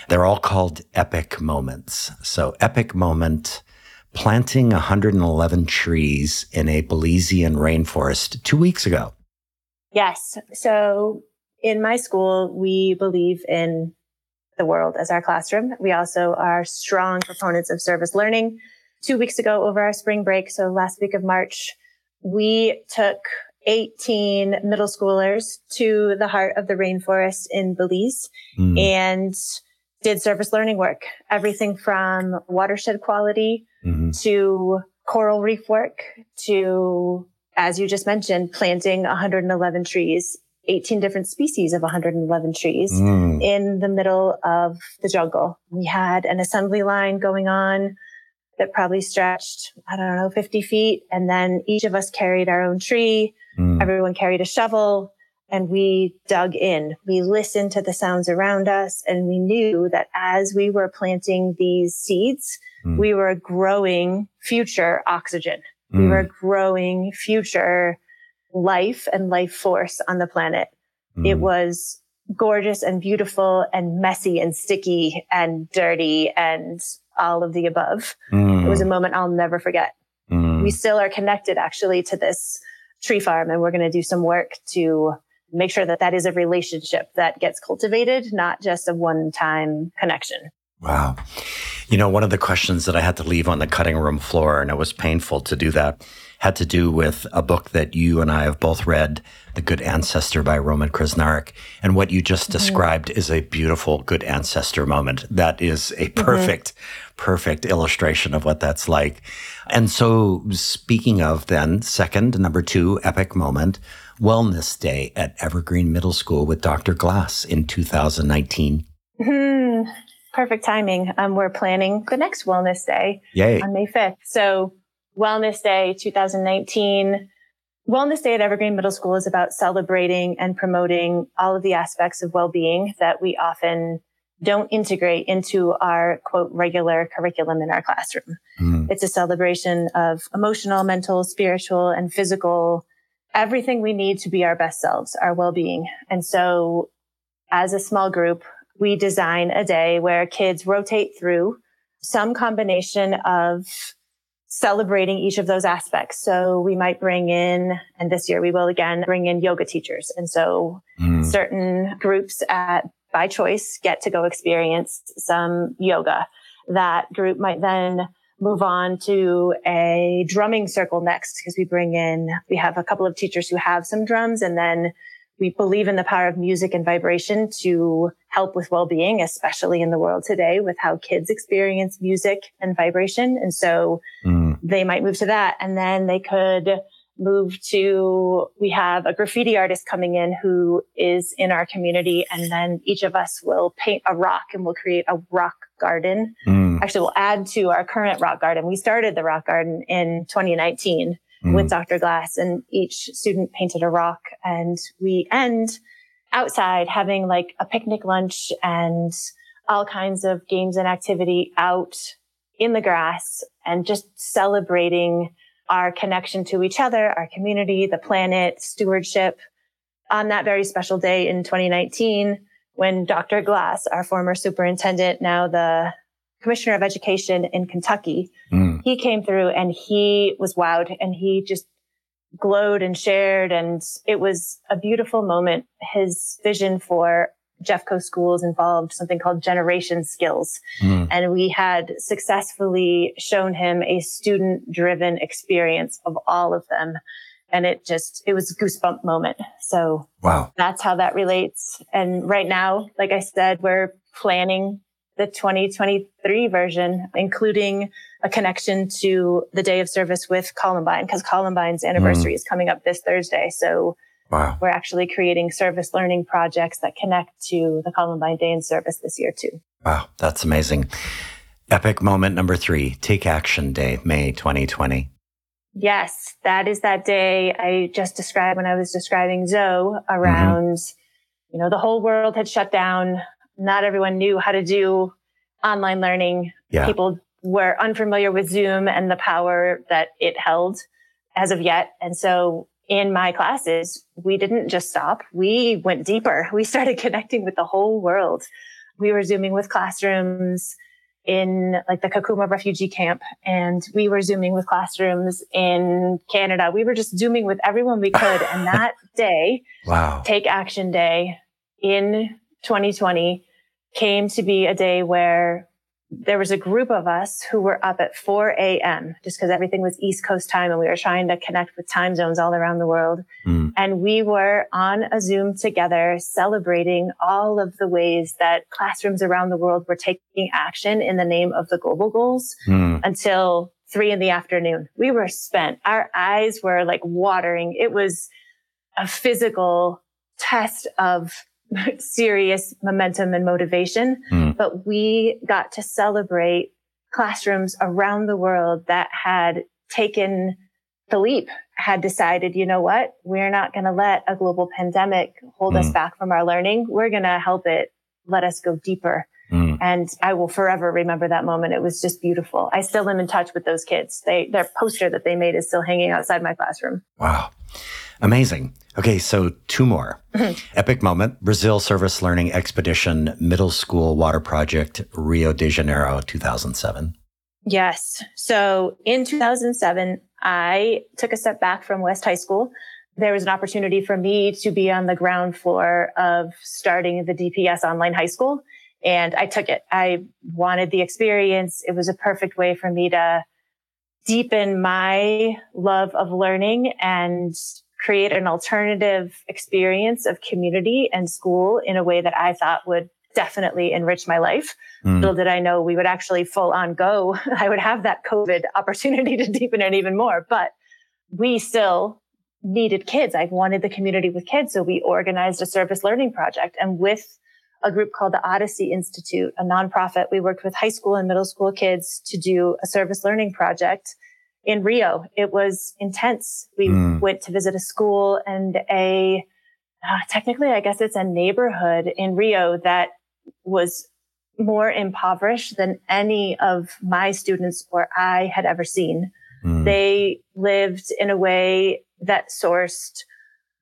They're all called epic moments. So epic moment, planting 111 trees in a Belizean rainforest two weeks ago. Yes. So in my school, we believe in the world as our classroom. We also are strong proponents of service learning two weeks ago over our spring break. So last week of March, we took 18 middle schoolers to the heart of the rainforest in Belize mm. and did service learning work, everything from watershed quality mm-hmm. to coral reef work to, as you just mentioned, planting 111 trees, 18 different species of 111 trees mm. in the middle of the jungle. We had an assembly line going on that probably stretched, I don't know, 50 feet. And then each of us carried our own tree. Mm. Everyone carried a shovel and we dug in. We listened to the sounds around us and we knew that as we were planting these seeds, mm. we were growing future oxygen. Mm. We were growing future life and life force on the planet. It mm. was gorgeous and beautiful and messy and sticky and dirty and all of the above. Mm. It was a mm. moment I'll never forget. Mm. We still are connected actually to this tree farm and we're going to do some work to make sure that that is a relationship that gets cultivated, not just a one time connection. Wow. You know, one of the questions that I had to leave on the cutting room floor, and it was painful to do that, had to do with a book that you and I have both read, The Good Ancestor by Roman Krznaric. And what you just mm-hmm. described is a beautiful good ancestor moment. That is a mm-hmm. perfect, mm-hmm. perfect illustration of what that's like. And so, speaking of then, second, number two, epic moment, Wellness Day at Evergreen Middle School with Dr. Glass in 2019. Mm-hmm perfect timing. Um, we're planning the next Wellness Day Yay. on May 5th. So Wellness Day 2019. Wellness Day at Evergreen Middle School is about celebrating and promoting all of the aspects of well-being that we often don't integrate into our quote regular curriculum in our classroom. Mm. It's a celebration of emotional, mental, spiritual, and physical everything we need to be our best selves, our well-being. And so as a small group, we design a day where kids rotate through some combination of celebrating each of those aspects. So we might bring in, and this year we will again bring in yoga teachers. And so mm. certain groups at by choice get to go experience some yoga. That group might then move on to a drumming circle next because we bring in, we have a couple of teachers who have some drums and then we believe in the power of music and vibration to help with well-being, especially in the world today with how kids experience music and vibration. And so mm. they might move to that and then they could move to, we have a graffiti artist coming in who is in our community. And then each of us will paint a rock and we'll create a rock garden. Mm. Actually, we'll add to our current rock garden. We started the rock garden in 2019 mm. with Dr. Glass and each student painted a rock and we end outside having like a picnic lunch and all kinds of games and activity out in the grass and just celebrating our connection to each other, our community, the planet, stewardship. On that very special day in 2019, when Dr. Glass, our former superintendent, now the commissioner of education in Kentucky, mm. He came through and he was wowed and he just glowed and shared. And it was a beautiful moment. His vision for Jeffco schools involved something called generation skills. Mm. And we had successfully shown him a student driven experience of all of them. And it just, it was a goosebump moment. So wow, that's how that relates. And right now, like I said, we're planning the 2023 version, including a connection to the day of service with Columbine, because Columbine's anniversary mm. is coming up this Thursday. So Wow. We're actually creating service learning projects that connect to the Columbine Day in Service this year, too. Wow, that's amazing. Epic moment number three Take Action Day, May 2020. Yes, that is that day I just described when I was describing Zoe around, mm-hmm. you know, the whole world had shut down. Not everyone knew how to do online learning. Yeah. People were unfamiliar with Zoom and the power that it held as of yet. And so in my classes, we didn't just stop. We went deeper. We started connecting with the whole world. We were zooming with classrooms in like the Kakuma refugee camp and we were zooming with classrooms in Canada. We were just zooming with everyone we could. And that day, wow, take action day in 2020 came to be a day where there was a group of us who were up at 4 a.m. just because everything was East Coast time and we were trying to connect with time zones all around the world. Mm. And we were on a Zoom together celebrating all of the ways that classrooms around the world were taking action in the name of the global goals mm. until three in the afternoon. We were spent. Our eyes were like watering. It was a physical test of serious momentum and motivation, mm. but we got to celebrate classrooms around the world that had taken the leap, had decided, you know what? We're not going to let a global pandemic hold mm. us back from our learning. We're going to help it let us go deeper. Mm. And I will forever remember that moment. It was just beautiful. I still am in touch with those kids. They, their poster that they made is still hanging outside my classroom. Wow. Amazing. Okay, so two more. Mm-hmm. Epic moment Brazil Service Learning Expedition Middle School Water Project, Rio de Janeiro, 2007. Yes. So in 2007, I took a step back from West High School. There was an opportunity for me to be on the ground floor of starting the DPS online high school. And I took it. I wanted the experience. It was a perfect way for me to deepen my love of learning and create an alternative experience of community and school in a way that I thought would definitely enrich my life. Mm. Little did I know we would actually full on go. I would have that COVID opportunity to deepen it even more, but we still needed kids. I wanted the community with kids. So we organized a service learning project and with a group called the Odyssey Institute, a nonprofit, we worked with high school and middle school kids to do a service learning project in Rio. It was intense. We mm. went to visit a school and a, uh, technically, I guess it's a neighborhood in Rio that was more impoverished than any of my students or I had ever seen. Mm. They lived in a way that sourced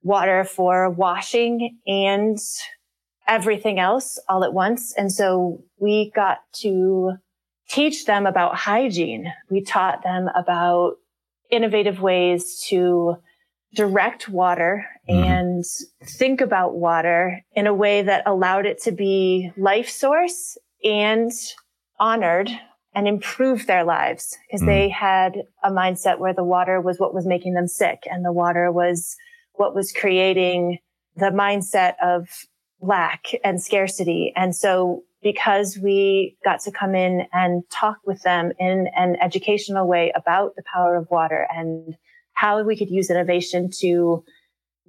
water for washing and everything else all at once. And so we got to teach them about hygiene. We taught them about innovative ways to direct water mm-hmm. and think about water in a way that allowed it to be life source and honored and improved their lives because mm. they had a mindset where the water was what was making them sick and the water was what was creating the mindset of lack and scarcity. And so because we got to come in and talk with them in an educational way about the power of water and how we could use innovation to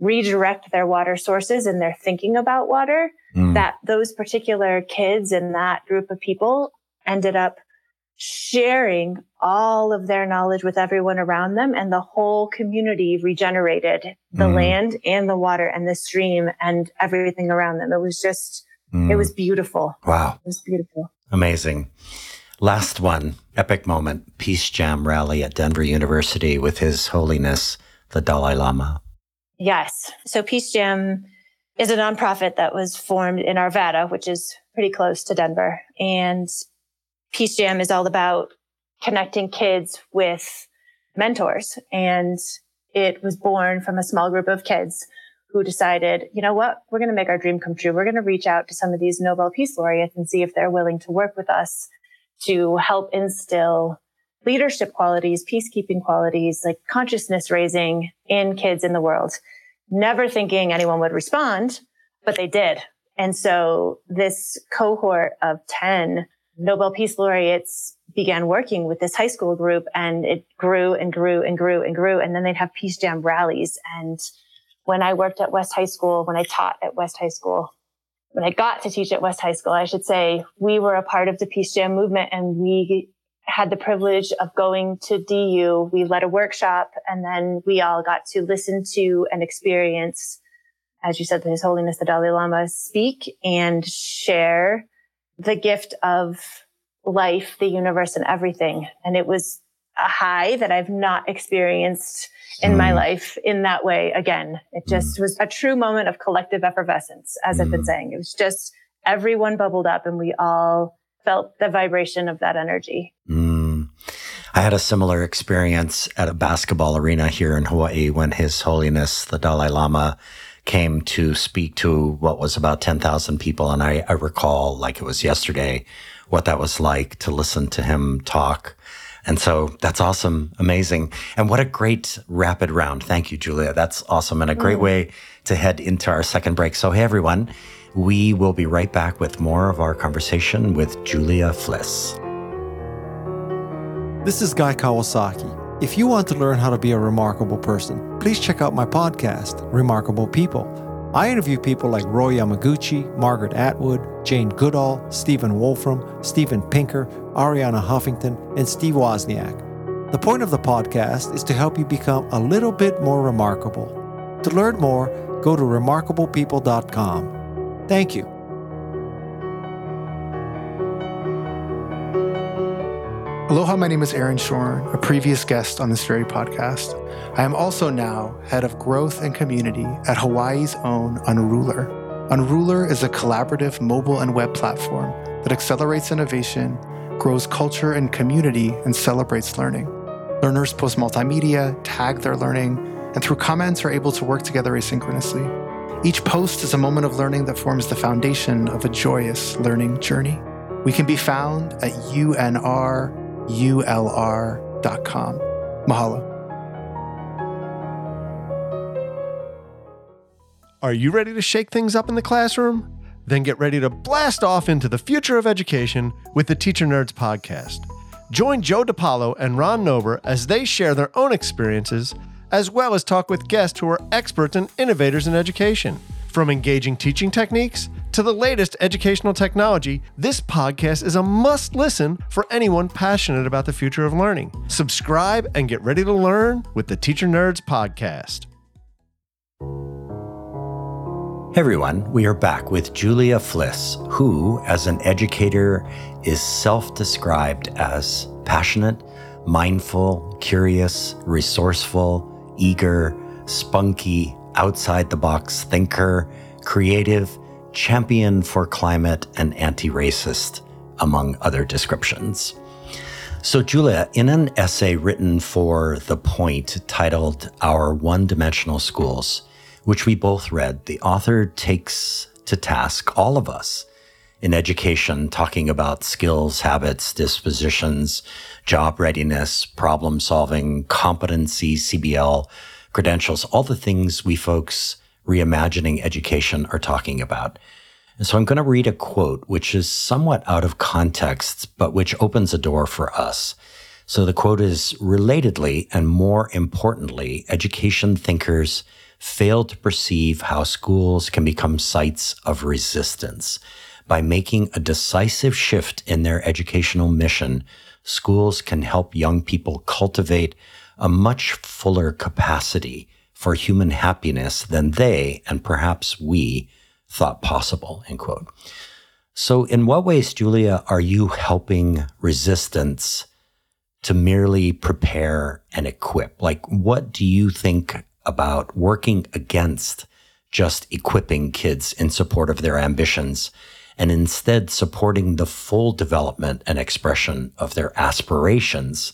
redirect their water sources and their thinking about water, mm. that those particular kids and that group of people ended up sharing all of their knowledge with everyone around them and the whole community regenerated the mm. land and the water and the stream and everything around them. It was just, mm. it was beautiful. Wow. It was beautiful. Amazing. Last one, epic moment, Peace Jam rally at Denver University with His Holiness, the Dalai Lama. Yes. So Peace Jam is a nonprofit that was formed in Arvada, which is pretty close to Denver. And Peace Jam is all about connecting kids with mentors. And it was born from a small group of kids who decided, you know what, we're going to make our dream come true. We're going to reach out to some of these Nobel Peace Laureates and see if they're willing to work with us to help instill leadership qualities, peacekeeping qualities, like consciousness raising in kids in the world. Never thinking anyone would respond, but they did. And so this cohort of 10 Nobel Peace Laureates began working with this high school group and it grew and grew and grew and grew. And then they'd have Peace Jam rallies. And when I worked at West High School, when I taught at West High School, when I got to teach at West High School, I should say, we were a part of the Peace Jam movement and we had the privilege of going to DU. We led a workshop and then we all got to listen to and experience, as you said, His Holiness the Dalai Lama speak and share the gift of life, the universe, and everything. And it was a high that I've not experienced in mm. my life in that way again. It mm. just mm. was a true moment of collective effervescence, as mm. I've been mm. saying. It was just everyone bubbled up and we all felt the vibration of that energy. Mm. I had a similar experience at a basketball arena here in Hawaii when His Holiness the Dalai Lama came to speak to what was about 10,000 people. And I, I recall like it was yesterday what that was like to listen to him talk. And so that's awesome. Amazing. And what a great rapid round. Thank you, Julia. That's awesome. And a great mm. way to head into our second break. So, hey, everyone, we will be right back with more of our conversation with Julia Fliss. This is Guy Kawasaki. If you want to learn how to be a remarkable person, please check out my podcast, Remarkable People. I interview people like Roy Yamaguchi, Margaret Atwood, Jane Goodall, Stephen Wolfram, Steven Pinker, Arianna Huffington, and Steve Wozniak. The point of the podcast is to help you become a little bit more remarkable. To learn more, go to remarkablepeople.com. Thank you. Aloha, my name is Aaron Shorn, a previous guest on this very podcast. I am also now head of growth and community at Hawaii's own Unrulr. Unrulr is a collaborative mobile and web platform that accelerates innovation, grows culture and community, and celebrates learning. Learners post multimedia, tag their learning, and through comments are able to work together asynchronously. Each post is a moment of learning that forms the foundation of a joyous learning journey. We can be found at UNR ulr.com. Mahalo. Are you ready to shake things up in the classroom? Then get ready to blast off into the future of education with the Teacher Nerds podcast. Join Joe DiPaolo and Ron Nober as they share their own experiences, as well as talk with guests who are experts and innovators in education. From engaging teaching techniques to the latest educational technology, this podcast is a must listen for anyone passionate about the future of learning. Subscribe and get ready to learn with the Teacher Nerds podcast. Hey everyone, we are back with Julia Fliss, who, as an educator, is self described as passionate, mindful, curious, resourceful, eager, spunky, outside the box thinker, creative, champion for climate, and anti racist, among other descriptions. So, Julia, in an essay written for The Point titled Our One Dimensional Schools, which we both read, the author takes to task all of us in education, talking about skills, habits, dispositions, job readiness, problem solving, competency, CBL, credentials, all the things we folks reimagining education are talking about. And so I'm going to read a quote, which is somewhat out of context, but which opens a door for us. So the quote is relatedly and more importantly, education thinkers fail to perceive how schools can become sites of resistance. By making a decisive shift in their educational mission, schools can help young people cultivate a much fuller capacity for human happiness than they, and perhaps we, thought possible, end quote. So, in what ways, Julia, are you helping resistance to merely prepare and equip? Like, what do you think about working against just equipping kids in support of their ambitions and instead supporting the full development and expression of their aspirations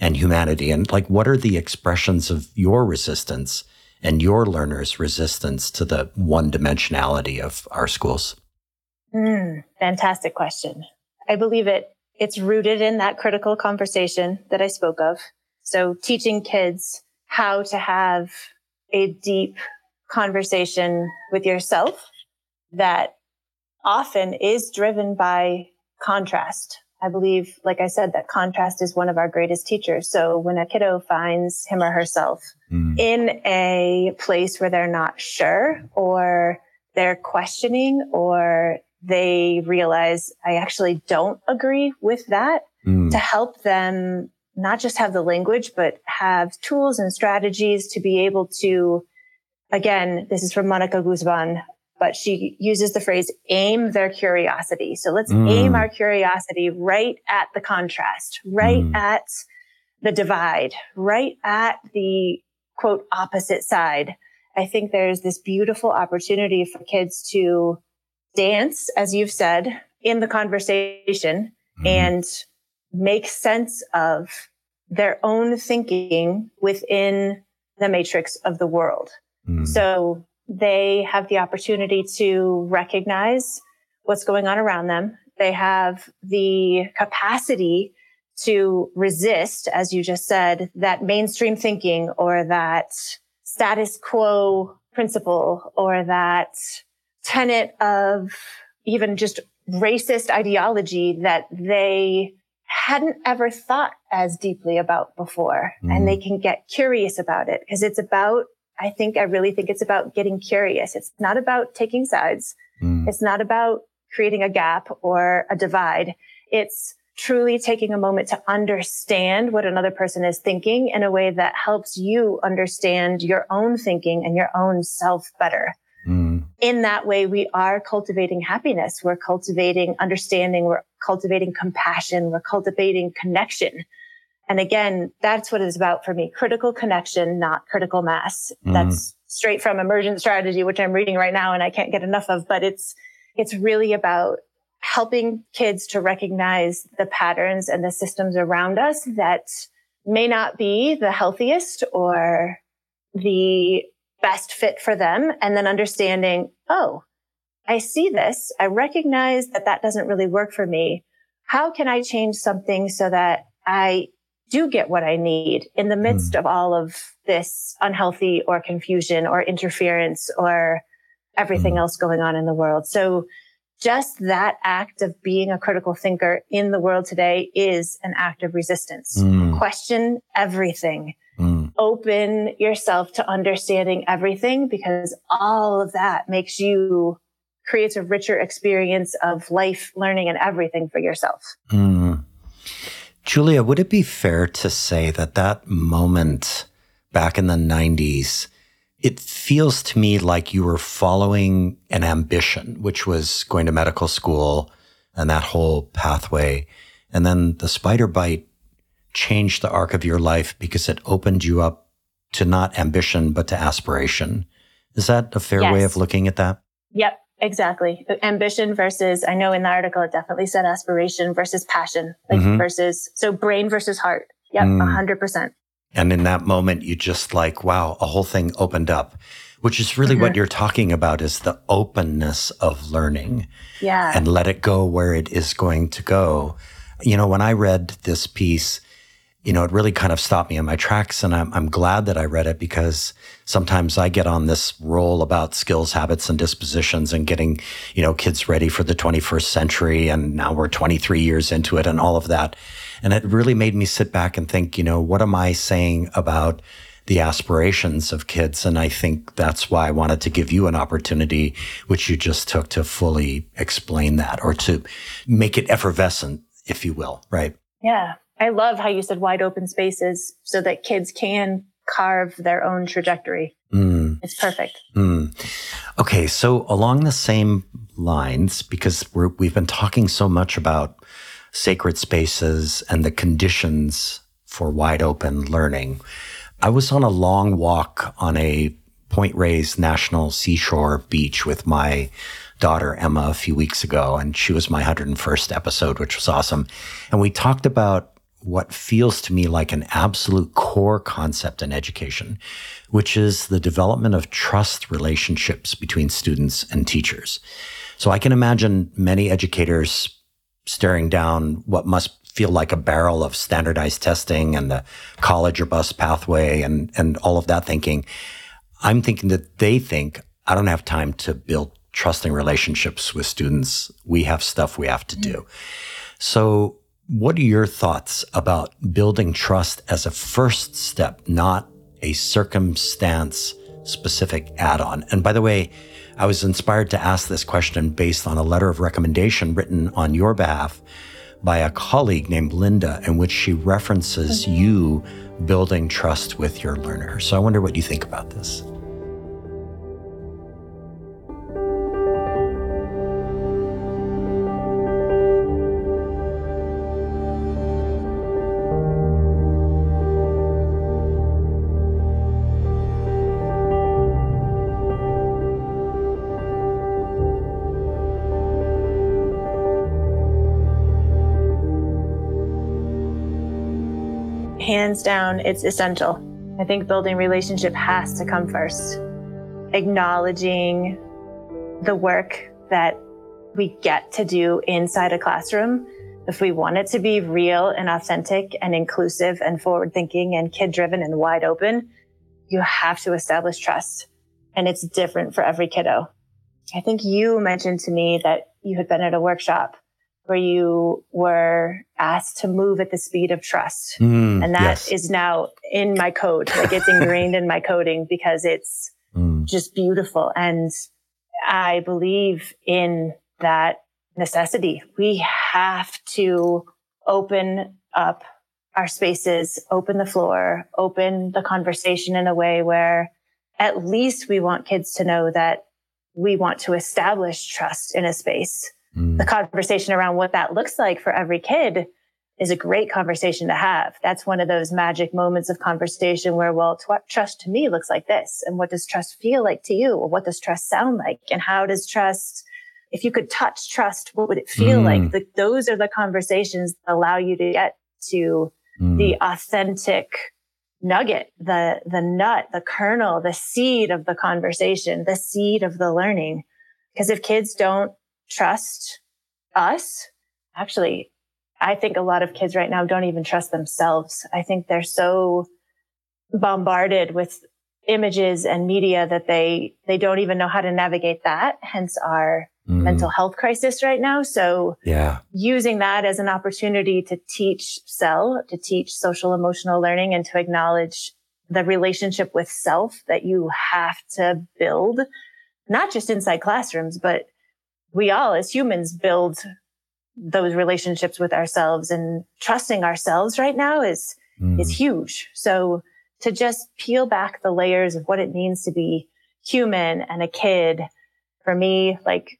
and humanity? And like, what are the expressions of your resistance and your learners' resistance to the one dimensionality of our schools? Mm, fantastic question. I believe it it's rooted in that critical conversation that I spoke of. So teaching kids how to have a deep conversation with yourself that often is driven by contrast. I believe, like I said, that contrast is one of our greatest teachers. So when a kiddo finds him or herself mm. in a place where they're not sure or they're questioning or they realize I actually don't agree with that mm. to help them not just have the language, but have tools and strategies to be able to, again, this is from Monica Guzman, but she uses the phrase aim their curiosity. So let's mm. aim our curiosity right at the contrast, right mm. at the divide, right at the quote opposite side. I think there's this beautiful opportunity for kids to dance, as you've said, in the conversation mm. and make sense of their own thinking within the matrix of the world. Mm. So they have the opportunity to recognize what's going on around them. They have the capacity to resist, as you just said, that mainstream thinking or that status quo principle or that tenet of even just racist ideology that they hadn't ever thought as deeply about before. Mm. And they can get curious about it because it's about, I think, I really think it's about getting curious. It's not about taking sides. Mm. It's not about creating a gap or a divide. It's truly taking a moment to understand what another person is thinking in a way that helps you understand your own thinking and your own self better. Mm. In that way, we are cultivating happiness. We're cultivating understanding. We're cultivating compassion. We're cultivating connection. And again, that's what it's about for me. Critical connection, not critical mass. Mm. That's straight from emergent strategy, which I'm reading right now and I can't get enough of, but it's, it's really about helping kids to recognize the patterns and the systems around us that may not be the healthiest or the best fit for them and then understanding, oh, I see this. I recognize that that doesn't really work for me. How can I change something so that I do get what I need in the midst mm. of all of this unhealthy or confusion or interference or everything mm. else going on in the world? So just that act of being a critical thinker in the world today is an act of resistance. Mm. Question everything Mm. Open yourself to understanding everything because all of that makes you creates a richer experience of life, learning, and everything for yourself. Julia, would it be fair to say that that moment back in the 90s it feels to me like you were following an ambition, which was going to medical school and that whole pathway. And then the spider bite changed the arc of your life because it opened you up to not ambition, but to aspiration. Is that a fair yes. way of looking at that? Yep, exactly. Ambition versus, I know in the article it definitely said aspiration versus passion, like mm-hmm. versus, so brain versus heart. Yep, mm. 100%. And in that moment, you just like, wow, a whole thing opened up, which is really mm-hmm. what you're talking about is the openness of learning. Yeah. And let it go where it is going to go. You know, when I read this piece, you know, it really kind of stopped me in my tracks. And I'm, I'm glad that I read it because sometimes I get on this roll about skills, habits, and dispositions and getting, you know, kids ready for the 21st century. And now we're 23 years into it and all of that. And it really made me sit back and think, you know, what am I saying about the aspirations of kids? And I think that's why I wanted to give you an opportunity, which you just took to fully explain that or to make it effervescent, if you will, right? Yeah. I love how you said wide open spaces so that kids can carve their own trajectory. Mm. It's perfect. Mm. Okay, so along the same lines, because we have been talking so much about sacred spaces and the conditions for wide open learning, I was on a long walk on a Point Reyes National Seashore beach with my daughter Emma a few weeks ago, and she was my 101st episode, which was awesome. And we talked about what feels to me like an absolute core concept in education, which is the development of trust relationships between students and teachers. So I can imagine many educators staring down what must feel like a barrel of standardized testing and the college or bus pathway and, and all of that thinking. I'm thinking that they think I don't have time to build trusting relationships with students. We have stuff we have to mm. do. So what are your thoughts about building trust as a first step, not a circumstance specific add on? And by the way, I was inspired to ask this question based on a letter of recommendation written on your behalf by a colleague named Linda, in which she references mm-hmm. you building trust with your learner. So I wonder what you think about this. Hands down, it's essential. I think building relationship has to come first. Acknowledging the work that we get to do inside a classroom. If we want it to be real and authentic and inclusive and forward thinking and kid driven and wide open, you have to establish trust. And it's different for every kiddo. I think you mentioned to me that you had been at a workshop where you were asked to move at the speed of trust. Mm, and that yes. is now in my code. Like it's ingrained in my coding because it's mm. just beautiful. And I believe in that necessity. We have to open up our spaces, open the floor, open the conversation in a way where at least we want kids to know that we want to establish trust in a space Mm. The conversation around what that looks like for every kid is a great conversation to have. That's one of those magic moments of conversation where, well, t- trust to me looks like this. And what does trust feel like to you? Or what does trust sound like? And how does trust, if you could touch trust, what would it feel mm. like? The, those are the conversations that allow you to get to mm. the authentic nugget, the, the nut, the kernel, the seed of the conversation, the seed of the learning. Because if kids don't trust us. Actually, I think a lot of kids right now don't even trust themselves. I think they're so bombarded with images and media that they they don't even know how to navigate that hence our mm. mental health crisis right now so yeah using that as an opportunity to teach SEL to teach social emotional learning and to acknowledge the relationship with self that you have to build not just inside classrooms but we all as humans build those relationships with ourselves and trusting ourselves right now is mm. is huge. So to just peel back the layers of what it means to be human and a kid. For me, like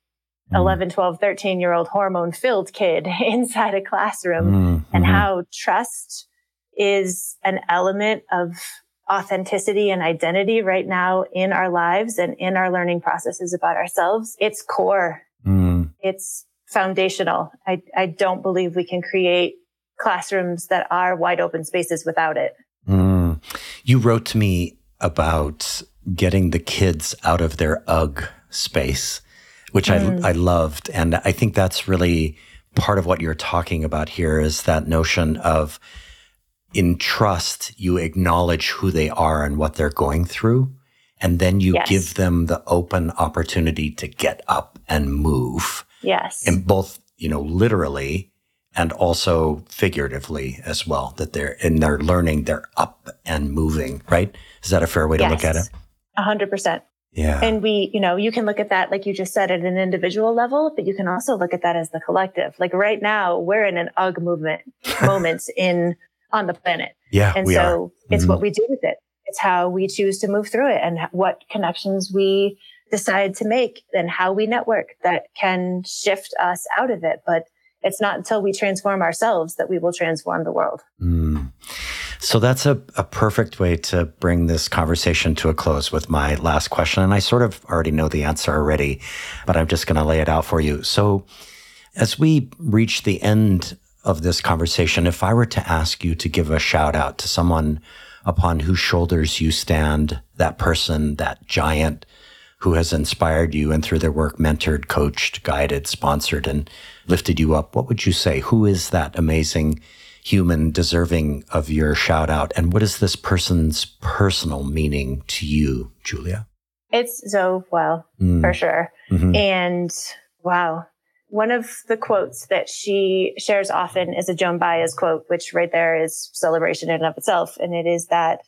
mm. 11, 12, 13 year old hormone filled kid inside a classroom mm-hmm. and how trust is an element of authenticity and identity right now in our lives and in our learning processes about ourselves. It's core. It's foundational. I, I don't believe we can create classrooms that are wide open spaces without it. Mm. You wrote to me about getting the kids out of their UGG space, which mm. I, I loved. And I think that's really part of what you're talking about here is that notion of in trust, you acknowledge who they are and what they're going through. And then you yes. give them the open opportunity to get up and move. Yes. And both, you know, literally and also figuratively as well, that they're in their learning, they're up and moving, right? Is that a fair way yes. to look at it? A hundred percent. Yeah. And we, you know, you can look at that, like you just said, at an individual level, but you can also look at that as the collective. Like right now, we're in an UG movement moments in on the planet. Yeah. And so mm-hmm. it's what we do with it. It's how we choose to move through it and what connections we decide to make and how we network that can shift us out of it. But it's not until we transform ourselves that we will transform the world. Mm. So that's a, a perfect way to bring this conversation to a close with my last question. And I sort of already know the answer already, but I'm just going to lay it out for you. So as we reach the end of this conversation, if I were to ask you to give a shout out to someone upon whose shoulders you stand, that person, that giant who has inspired you and through their work mentored, coached, guided, sponsored, and lifted you up, what would you say? Who is that amazing human deserving of your shout out? And what is this person's personal meaning to you, Julia? It's Zoe Weil, mm. for sure. Mm-hmm. And wow, one of the quotes that she shares often is a Joan Baez quote, which right there is celebration in and of itself. And it is that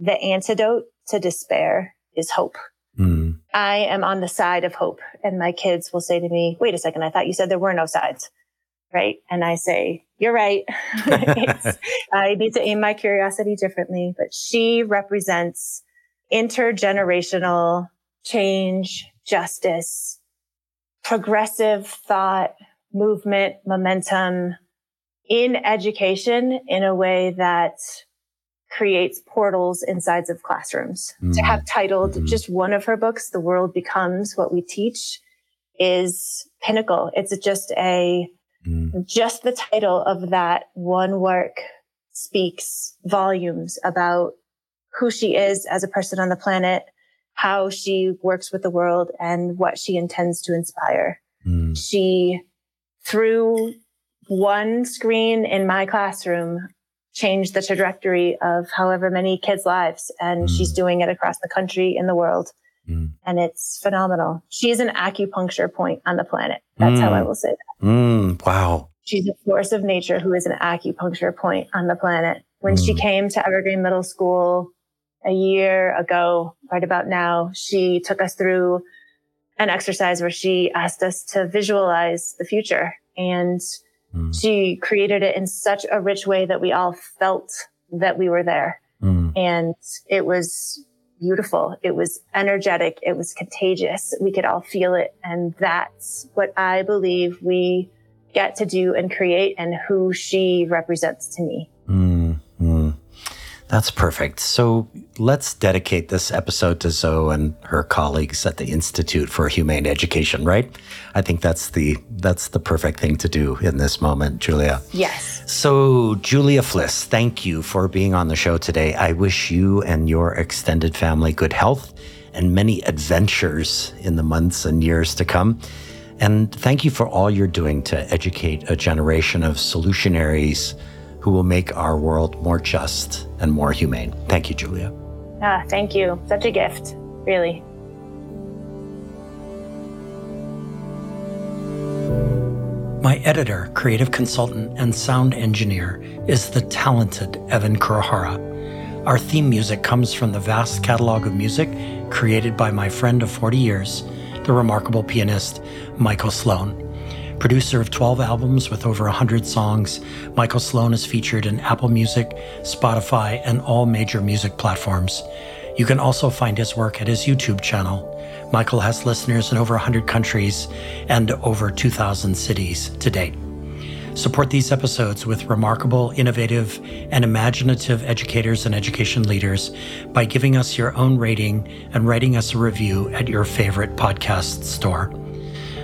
the antidote to despair is hope. Mm. I am on the side of hope. And my kids will say to me, wait a second, I thought you said there were no sides. Right. And I say, you're right. I need to aim my curiosity differently. But she represents intergenerational change, justice, progressive thought, movement, momentum in education in a way that creates portals inside of classrooms. Mm. To have titled mm-hmm. just one of her books, The World Becomes What We Teach, is pinnacle. It's just a, mm. just the title of that one work speaks volumes about who she is as a person on the planet, how she works with the world and what she intends to inspire. Mm. She, through one screen in my classroom, changed the trajectory of however many kids' lives. And mm. she's doing it across the country in the world. Mm. And it's phenomenal. She is an acupuncture point on the planet. That's how I mm. will say that. Mm. Wow. She's a force of nature who is an acupuncture point on the planet. When she mm. came to Evergreen Middle School, a year ago, right about now, she took us through an exercise where she asked us to visualize the future. And mm. she created it in such a rich way that we all felt that we were there. Mm. And it was beautiful. It was energetic. It was contagious. We could all feel it. And that's what I believe we get to do and create and who she represents to me. Mm. That's perfect. So let's dedicate this episode to Zoe and her colleagues at the Institute for Humane Education, right? I think that's the that's the perfect thing to do in this moment, Julia. Yes. So, Julia Fliss, thank you for being on the show today. I wish you and your extended family good health and many adventures in the months and years to come. And thank you for all you're doing to educate a generation of solutionaries who will make our world more just and more humane. Thank you, Julia. Ah, thank you. Such a gift, really. My editor, creative consultant, and sound engineer is the talented Evan Kurohara. Our theme music comes from the vast catalog of music created by my friend of 40 years, the remarkable pianist Michael Sloan. Producer of 12 albums with over 100 songs, Michael Sloan is featured in Apple Music, Spotify, and all major music platforms. You can also find his work at his YouTube channel. Michael has listeners in over 100 countries and over 2,000 cities to date. Support these episodes with remarkable, innovative, and imaginative educators and education leaders by giving us your own rating and writing us a review at your favorite podcast store.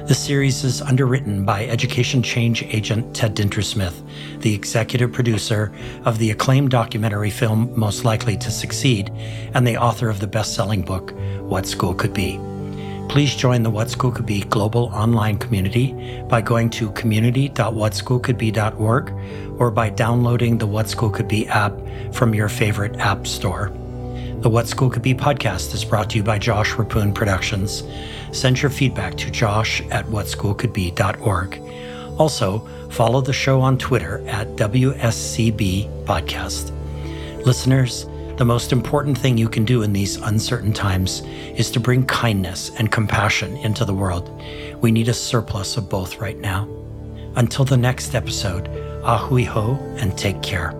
The series is underwritten by education change agent Ted Dintersmith, the executive producer of the acclaimed documentary film Most Likely to Succeed, and the author of the best selling book, What School Could Be. Please join the What School Could Be global online community by going to community.whatschoolcouldbe.org or by downloading the What School Could Be app from your favorite app store. The What School Could Be podcast is brought to you by Josh Rapoon Productions. Send your feedback to josh at whatschoolcouldbe.org. Also, follow the show on Twitter at WSCB Podcast. Listeners, the most important thing you can do in these uncertain times is to bring kindness and compassion into the world. We need a surplus of both right now. Until the next episode, ahui ho and take care.